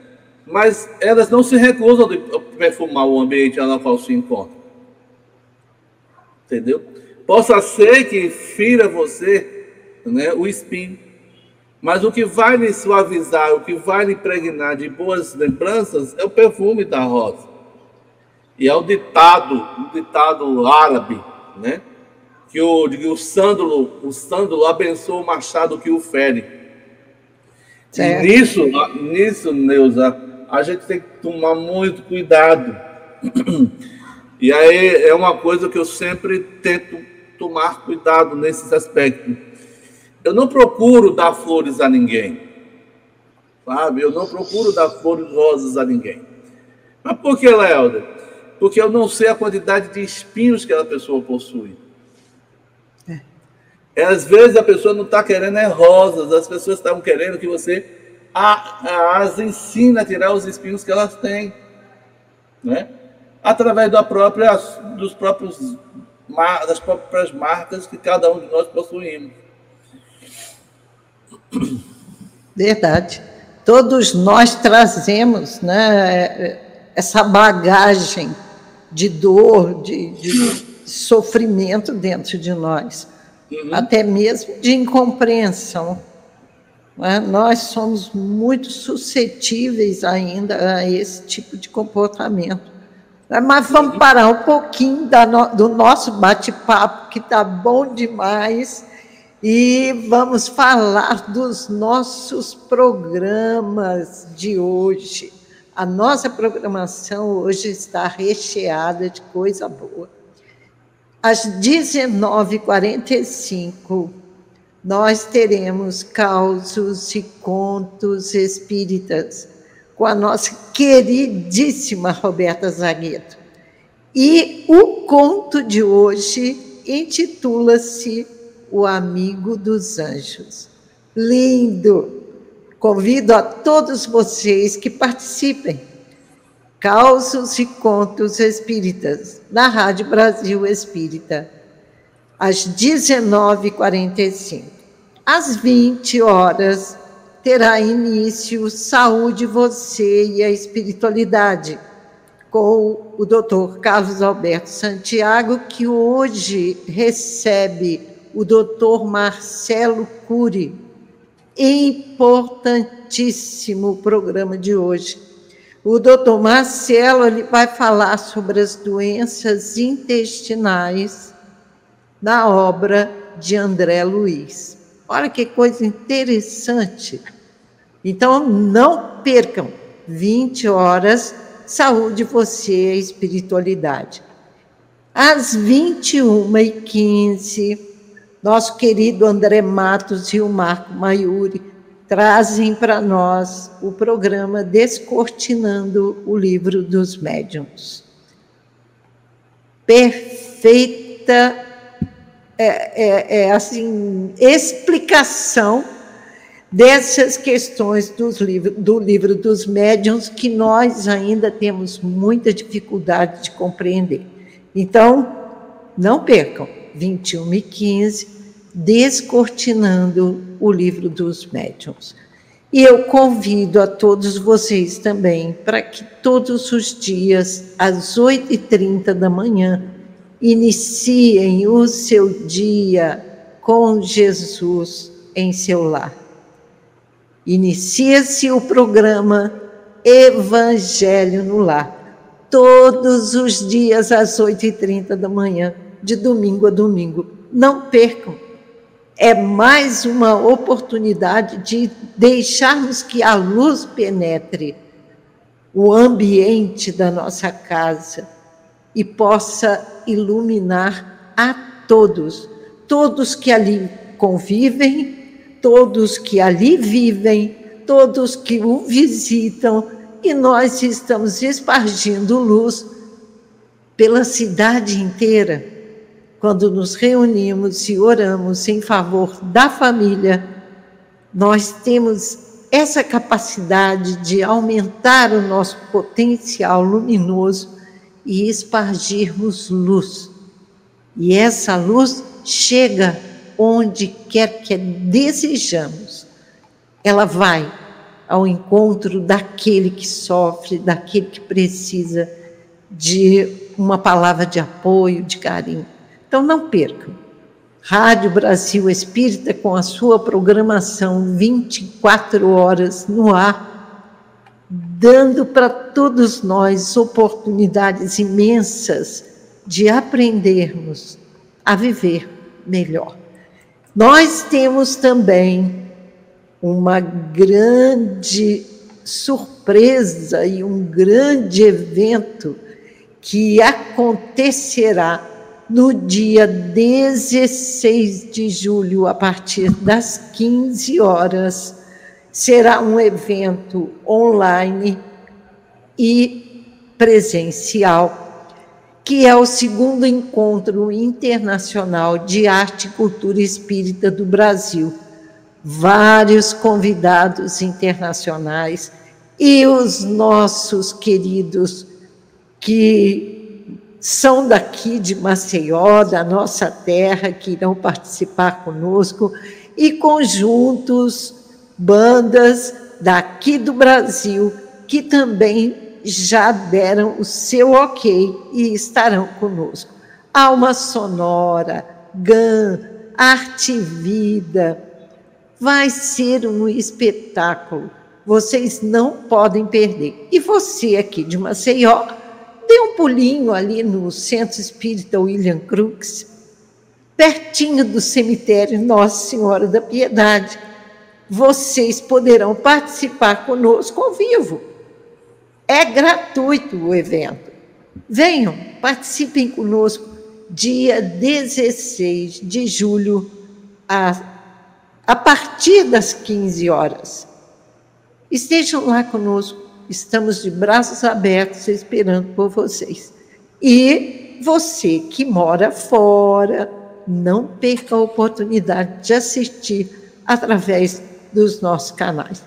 Mas elas não se recusam a perfumar o ambiente na qual se encontra. Entendeu? Possa ser que fira você né, o espinho. Mas o que vai lhe suavizar, o que vai lhe impregnar de boas lembranças é o perfume da rosa. E é o ditado, o ditado árabe, né? Que o, o sândalo, o sândalo abençoa o machado que o fere. Certo. E nisso, nisso, Neuza, a gente tem que tomar muito cuidado. E aí é uma coisa que eu sempre tento tomar cuidado nesses aspectos eu não procuro dar flores a ninguém. Sabe? Eu não procuro dar flores rosas a ninguém. Mas por que, Léo? Porque eu não sei a quantidade de espinhos que aquela pessoa possui. É. Às vezes a pessoa não está querendo é rosas, as pessoas estão querendo que você as ensine a tirar os espinhos que elas têm. Né? Através da própria, dos próprios, das próprias marcas que cada um de nós possuímos. Verdade. Todos nós trazemos né, essa bagagem de dor, de, de sofrimento dentro de nós, uhum. até mesmo de incompreensão. Né? Nós somos muito suscetíveis ainda a esse tipo de comportamento. Mas vamos parar um pouquinho do nosso bate-papo, que está bom demais e vamos falar dos nossos programas de hoje. A nossa programação hoje está recheada de coisa boa. Às 19h45, nós teremos causos e contos espíritas com a nossa queridíssima Roberta Zagueto. E o conto de hoje intitula-se o amigo dos anjos. Lindo! Convido a todos vocês que participem. Causos e Contos Espíritas, na Rádio Brasil Espírita, às 19h45. Às 20 horas, terá início Saúde, Você e a Espiritualidade, com o Dr. Carlos Alberto Santiago, que hoje recebe o doutor Marcelo Cury. Importantíssimo programa de hoje. O doutor Marcelo ele vai falar sobre as doenças intestinais na obra de André Luiz. Olha que coisa interessante. Então, não percam, 20 horas, saúde, você e espiritualidade. Às 21h15, nosso querido André Matos e o Marco Maiuri trazem para nós o programa Descortinando o Livro dos Médiuns. Perfeita, é, é, é assim, explicação dessas questões dos livro, do livro dos médiuns que nós ainda temos muita dificuldade de compreender. Então, não percam, 21 e 15, Descortinando o livro dos médiuns. E eu convido a todos vocês também para que todos os dias, às 8h30 da manhã, iniciem o seu dia com Jesus em seu lar. Inicia-se o programa Evangelho no Lar, todos os dias às 8h30 da manhã, de domingo a domingo. Não percam! É mais uma oportunidade de deixarmos que a luz penetre o ambiente da nossa casa e possa iluminar a todos, todos que ali convivem todos que ali vivem, todos que o visitam, e nós estamos espargindo luz pela cidade inteira. Quando nos reunimos e oramos em favor da família, nós temos essa capacidade de aumentar o nosso potencial luminoso e espargirmos luz. E essa luz chega onde quer que desejamos. Ela vai ao encontro daquele que sofre, daquele que precisa de uma palavra de apoio, de carinho. Então não percam. Rádio Brasil Espírita com a sua programação 24 horas no ar, dando para todos nós oportunidades imensas de aprendermos a viver melhor. Nós temos também uma grande surpresa e um grande evento que acontecerá no dia 16 de julho, a partir das 15 horas. Será um evento online e presencial que é o segundo encontro internacional de arte e cultura espírita do Brasil. Vários convidados internacionais e os nossos queridos que são daqui de Maceió, da nossa terra, que irão participar conosco, e conjuntos, bandas daqui do Brasil, que também já deram o seu ok e estarão conosco. Alma Sonora, GAN, Arte Vida. Vai ser um espetáculo. Vocês não podem perder. E você aqui de Maceió, dê um pulinho ali no Centro Espírita William Crooks, pertinho do cemitério Nossa Senhora da Piedade. Vocês poderão participar conosco ao vivo. É gratuito o evento. Venham, participem conosco, dia 16 de julho, a, a partir das 15 horas. Estejam lá conosco, estamos de braços abertos esperando por vocês. E você que mora fora, não perca a oportunidade de assistir através dos nossos canais.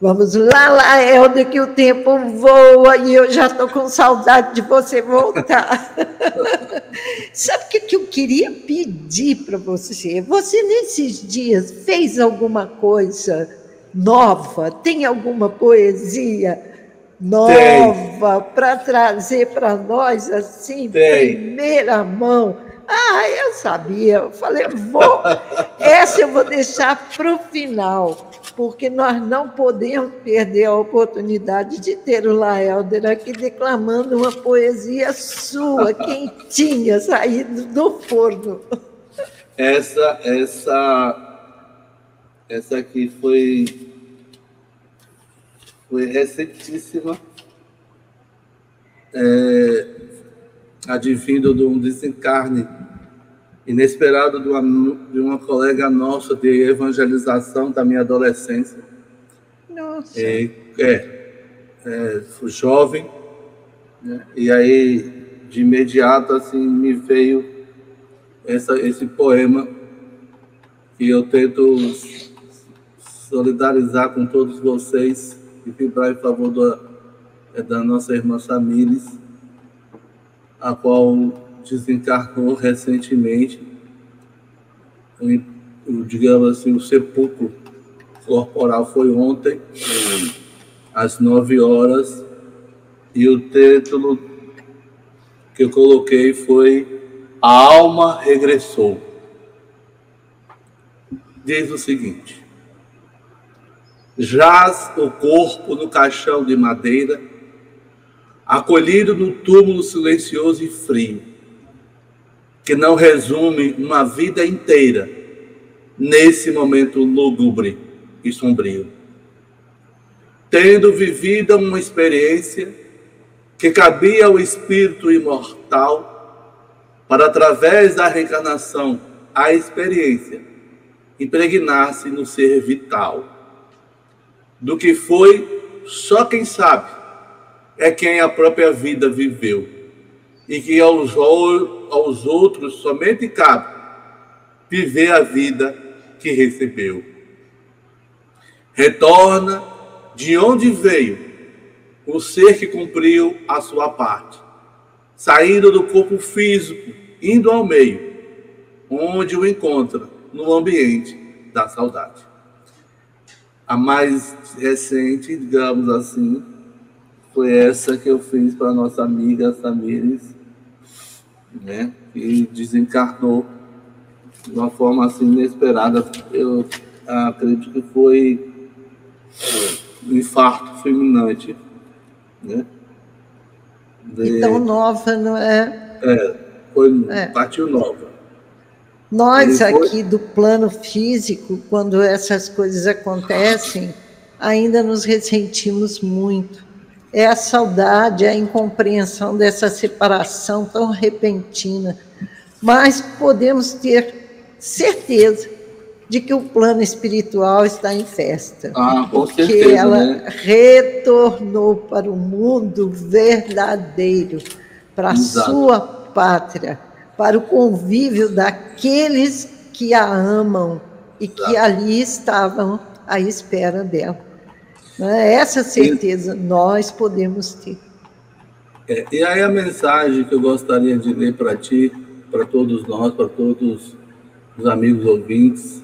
Vamos lá, lá, Helder, que o tempo voa e eu já estou com saudade de você voltar. [LAUGHS] Sabe o que, que eu queria pedir para você? Você, nesses dias, fez alguma coisa nova? Tem alguma poesia nova para trazer para nós, assim, Tem. primeira mão? Ah, eu sabia. Eu falei, vou. [LAUGHS] Essa eu vou deixar para o final porque nós não podemos perder a oportunidade de ter o Laelder aqui declamando uma poesia sua, [LAUGHS] quentinha, saída do forno. Essa, essa, essa aqui foi, foi recentíssima, é, advindo de um desencarne inesperado de uma, de uma colega nossa de evangelização da minha adolescência. Nossa. É, é, é jovem, né? e aí de imediato assim me veio essa, esse poema que eu tento solidarizar com todos vocês e vibrar em favor da, é, da nossa irmã Samires, a qual desencarnou recentemente. O, digamos assim, o sepulcro corporal foi ontem, às nove horas, e o título que eu coloquei foi A Alma Regressou. Diz o seguinte: Jaz o corpo no caixão de madeira, acolhido no túmulo silencioso e frio, que não resume uma vida inteira nesse momento lúgubre e sombrio. Tendo vivido uma experiência que cabia ao espírito imortal para, através da reencarnação, a experiência, impregnar-se no ser vital. Do que foi, só quem sabe é quem a própria vida viveu, e que aos, aos outros somente cabe viver a vida que recebeu. Retorna de onde veio o ser que cumpriu a sua parte, saindo do corpo físico, indo ao meio, onde o encontra no ambiente da saudade. A mais recente, digamos assim, foi essa que eu fiz para nossa amiga Samires, né, que desencarnou de uma forma assim inesperada. Eu acredito que foi um infarto fulminante, né? De... Então nova, não é? É, foi é. partiu nova. Nós aqui do plano físico, quando essas coisas acontecem, ainda nos ressentimos muito é a saudade, é a incompreensão dessa separação tão repentina. Mas podemos ter certeza de que o plano espiritual está em festa. Ah, com porque certeza, ela né? retornou para o mundo verdadeiro, para a sua pátria, para o convívio daqueles que a amam e que ali estavam à espera dela. Né? Essa certeza nós podemos ter. É, e aí a mensagem que eu gostaria de ler para ti, para todos nós, para todos os amigos ouvintes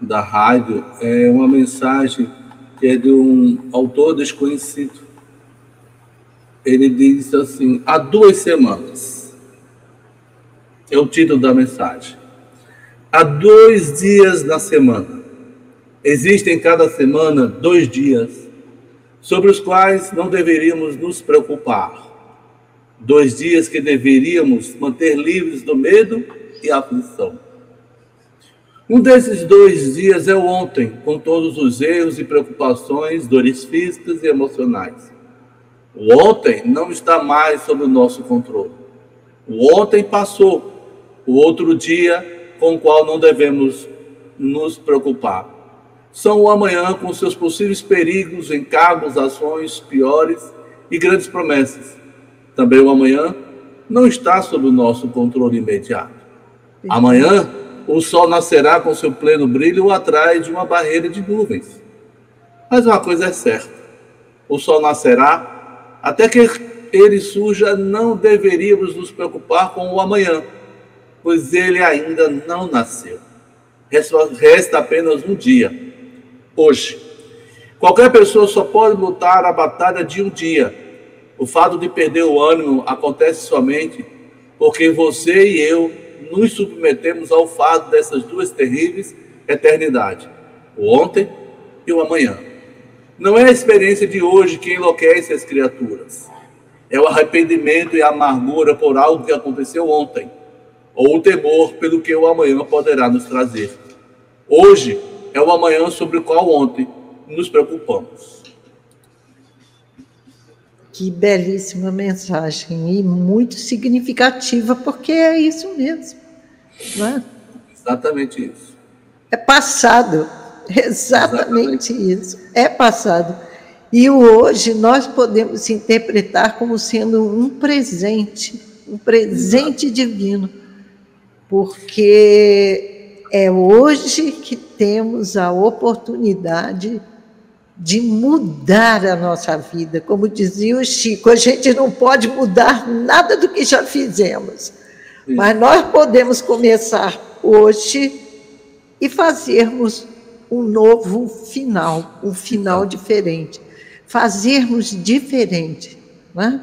da rádio, é uma mensagem que é de um autor desconhecido. Ele diz assim: há duas semanas. É o título da mensagem. Há dois dias na semana Existem cada semana dois dias sobre os quais não deveríamos nos preocupar. Dois dias que deveríamos manter livres do medo e aflição. Um desses dois dias é o ontem, com todos os erros e preocupações, dores físicas e emocionais. O ontem não está mais sob o nosso controle. O ontem passou. O outro dia com o qual não devemos nos preocupar são o amanhã com seus possíveis perigos, encargos, ações piores e grandes promessas. Também o amanhã não está sob o nosso controle imediato. Amanhã, o sol nascerá com seu pleno brilho atrás de uma barreira de nuvens. Mas uma coisa é certa: o sol nascerá, até que ele surja, não deveríamos nos preocupar com o amanhã, pois ele ainda não nasceu. Resta apenas um dia hoje. Qualquer pessoa só pode lutar a batalha de um dia. O fato de perder o ânimo acontece somente porque você e eu nos submetemos ao fato dessas duas terríveis eternidades, o ontem e o amanhã. Não é a experiência de hoje que enlouquece as criaturas. É o arrependimento e a amargura por algo que aconteceu ontem, ou o temor pelo que o amanhã poderá nos trazer. Hoje, é o amanhã sobre o qual ontem nos preocupamos. Que belíssima mensagem e muito significativa, porque é isso mesmo. Não é? Exatamente isso. É passado, exatamente, exatamente. isso. É passado. E o hoje nós podemos interpretar como sendo um presente, um presente Exato. divino, porque é hoje que temos a oportunidade de mudar a nossa vida. Como dizia o Chico, a gente não pode mudar nada do que já fizemos, Sim. mas nós podemos começar hoje e fazermos um novo final, um final diferente. Fazermos diferente. Né?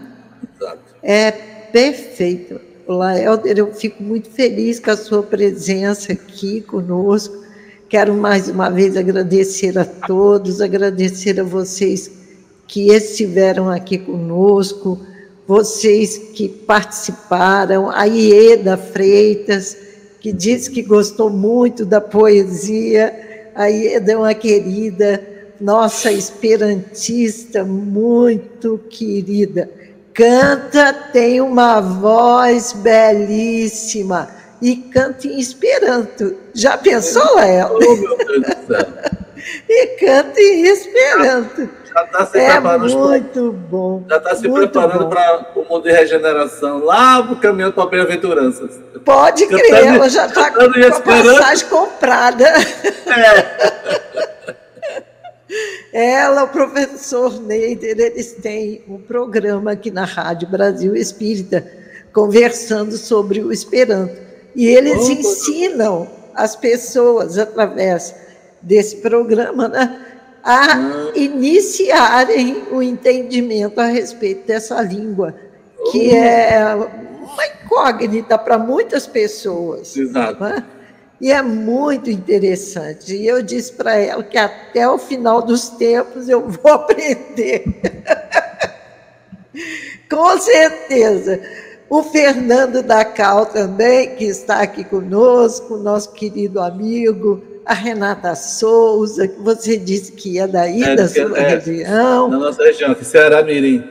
É perfeito. Olá, Helder, eu fico muito feliz com a sua presença aqui conosco. Quero mais uma vez agradecer a todos, agradecer a vocês que estiveram aqui conosco, vocês que participaram, a Ieda Freitas, que disse que gostou muito da poesia, a Ieda é uma querida, nossa esperantista, muito querida. Canta, tem uma voz belíssima e canta em Esperanto. Já pensou, Léo? [LAUGHS] E canta em Esperanto. Já está se é preparando. Muito bom. Já está se preparando para o mundo de regeneração, lá no caminho para Bem-aventuranças. Pode crer, ela já está com a passagem comprada. É. [LAUGHS] Ela, o professor Neider, eles têm um programa aqui na Rádio Brasil Espírita, conversando sobre o Esperanto. E eles ensinam as pessoas, através desse programa, né, a hum. iniciarem o entendimento a respeito dessa língua, que é uma incógnita para muitas pessoas. Exato. Né? E é muito interessante. E eu disse para ela que até o final dos tempos eu vou [LAUGHS] aprender. Com certeza. O Fernando da Cal também, que está aqui conosco, nosso querido amigo, a Renata Souza, que você disse que é daí, é, da sua é, região. Da nossa região, que Ceará Mirim,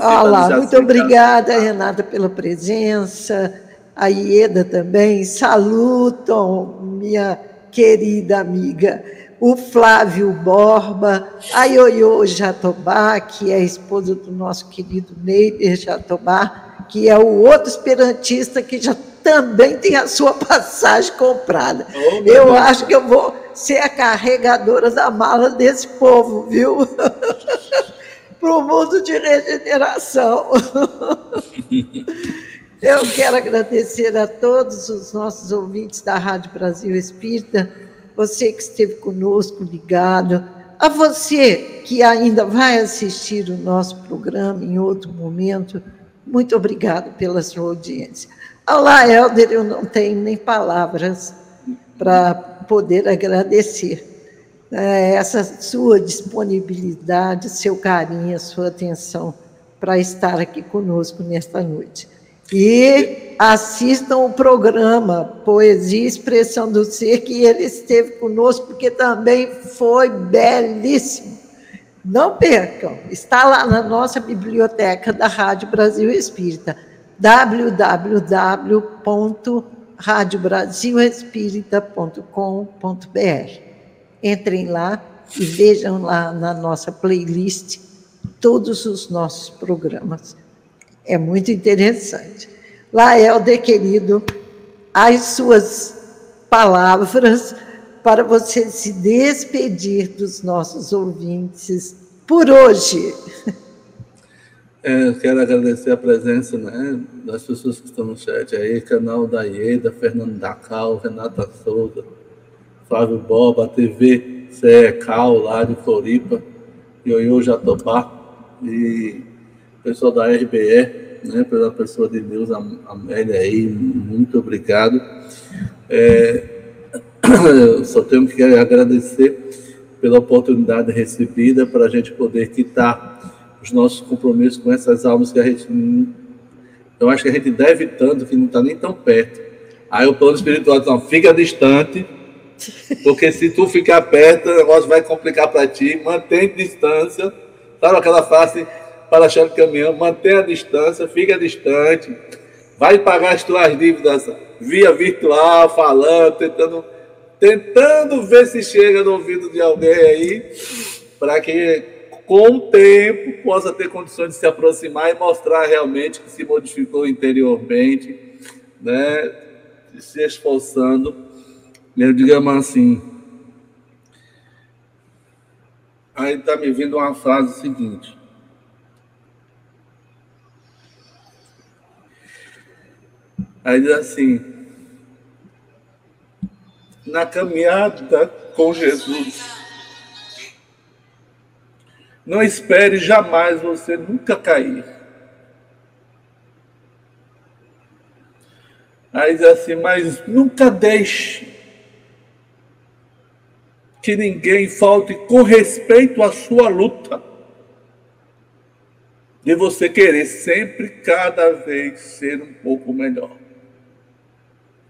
Olá, muito obrigada, Renata, pela presença. A Ieda também, salutam, minha querida amiga. O Flávio Borba, a Ioiô Jatobá, que é a esposa do nosso querido Neider Jatobá, que é o outro esperantista que já também tem a sua passagem comprada. Oh, eu Deus. acho que eu vou ser a carregadora da mala desse povo, viu? [LAUGHS] Para o mundo de regeneração. [LAUGHS] eu quero agradecer a todos os nossos ouvintes da Rádio Brasil Espírita, você que esteve conosco ligado, a você que ainda vai assistir o nosso programa em outro momento muito obrigado pela sua audiência. Olá, Helder, eu não tenho nem palavras para poder agradecer é, essa sua disponibilidade, seu carinho, sua atenção para estar aqui conosco nesta noite. E assistam o programa Poesia e Expressão do Ser, que ele esteve conosco, porque também foi belíssimo. Não percam, está lá na nossa biblioteca da Rádio Brasil Espírita, www.radiobrasilespírita.com.br. Entrem lá e vejam lá na nossa playlist todos os nossos programas. É muito interessante. Lá, Helder, querido, as suas palavras para você se despedir dos nossos ouvintes por hoje. É, quero agradecer a presença né, das pessoas que estão no chat aí, canal da Ieda, Fernando Dacal, Renata Souza, Flávio Boba, TV CE Cal, lá de Floripa, Ioiô Jatobá, e pessoal da RBE, né, pela pessoa de Deus, Amélia aí, muito obrigado. É, [COUGHS] só tenho que agradecer pela oportunidade recebida para a gente poder quitar os nossos compromissos com essas almas que a gente. Eu acho que a gente deve tanto que não está nem tão perto. Aí o plano espiritual diz: fica distante, porque se tu ficar perto, o negócio vai complicar para ti. Mantém distância. Sabe aquela face para achar o caminhão? Mantenha a distância, fica distante. Vai pagar as tuas dívidas via virtual, falando, tentando tentando ver se chega no ouvido de alguém aí, para que com o tempo possa ter condições de se aproximar e mostrar realmente que se modificou interiormente, né, se esforçando. né, digamos assim. Aí está me vindo uma frase seguinte. Aí diz assim: na caminhada com Jesus, não espere jamais você nunca cair. Aí diz assim, mas nunca deixe que ninguém falte com respeito à sua luta. De você querer sempre, cada vez, ser um pouco melhor.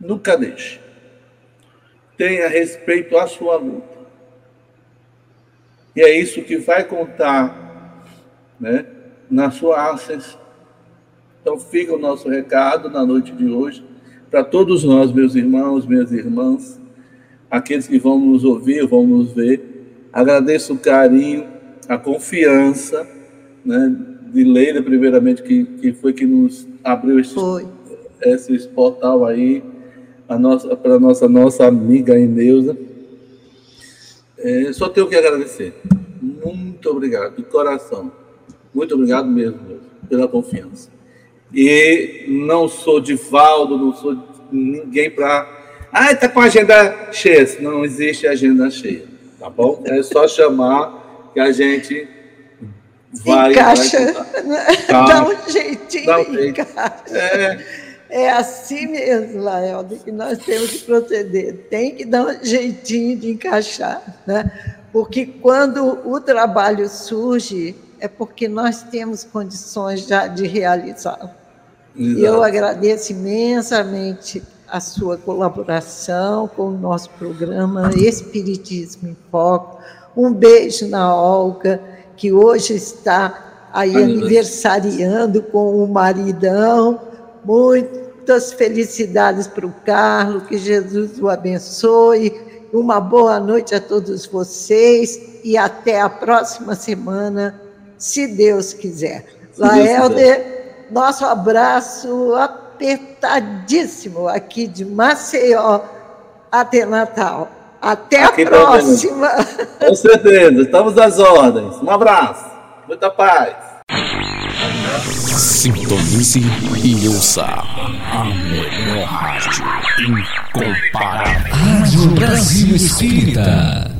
Nunca deixe. Tenha respeito à sua luta. E é isso que vai contar né, na sua ascensão. Então fica o nosso recado na noite de hoje para todos nós, meus irmãos, minhas irmãs, aqueles que vão nos ouvir, vão nos ver. Agradeço o carinho, a confiança né, de Leila, primeiramente, que, que foi que nos abriu esse, esse portal aí a nossa, para a nossa, nossa amiga Ineusa. É, só tenho que agradecer. Muito obrigado, de coração. Muito obrigado mesmo, pela confiança. E não sou de Valdo, não sou ninguém para. Ah, está com a agenda cheia. Não existe agenda cheia, tá bom? É só chamar que a gente vai. Encaixa, vai [LAUGHS] dá um jeitinho. Dá um jeito. É. É assim mesmo, Laelda, que nós temos que proceder. Tem que dar um jeitinho de encaixar, né? Porque quando o trabalho surge, é porque nós temos condições já de realizá-lo. E eu agradeço imensamente a sua colaboração com o nosso programa Espiritismo em Foco. Um beijo na Olga, que hoje está aí aniversariando com o maridão Muitas felicidades para o Carlos, que Jesus o abençoe. Uma boa noite a todos vocês e até a próxima semana, se Deus quiser. Laelder, nosso abraço apertadíssimo aqui de Maceió até Natal. Até aqui a próxima. Com certeza, estamos às ordens. Um abraço, muita paz. Sintonize e ouça a melhor rádio incomparável. Rádio Brasil Espírita.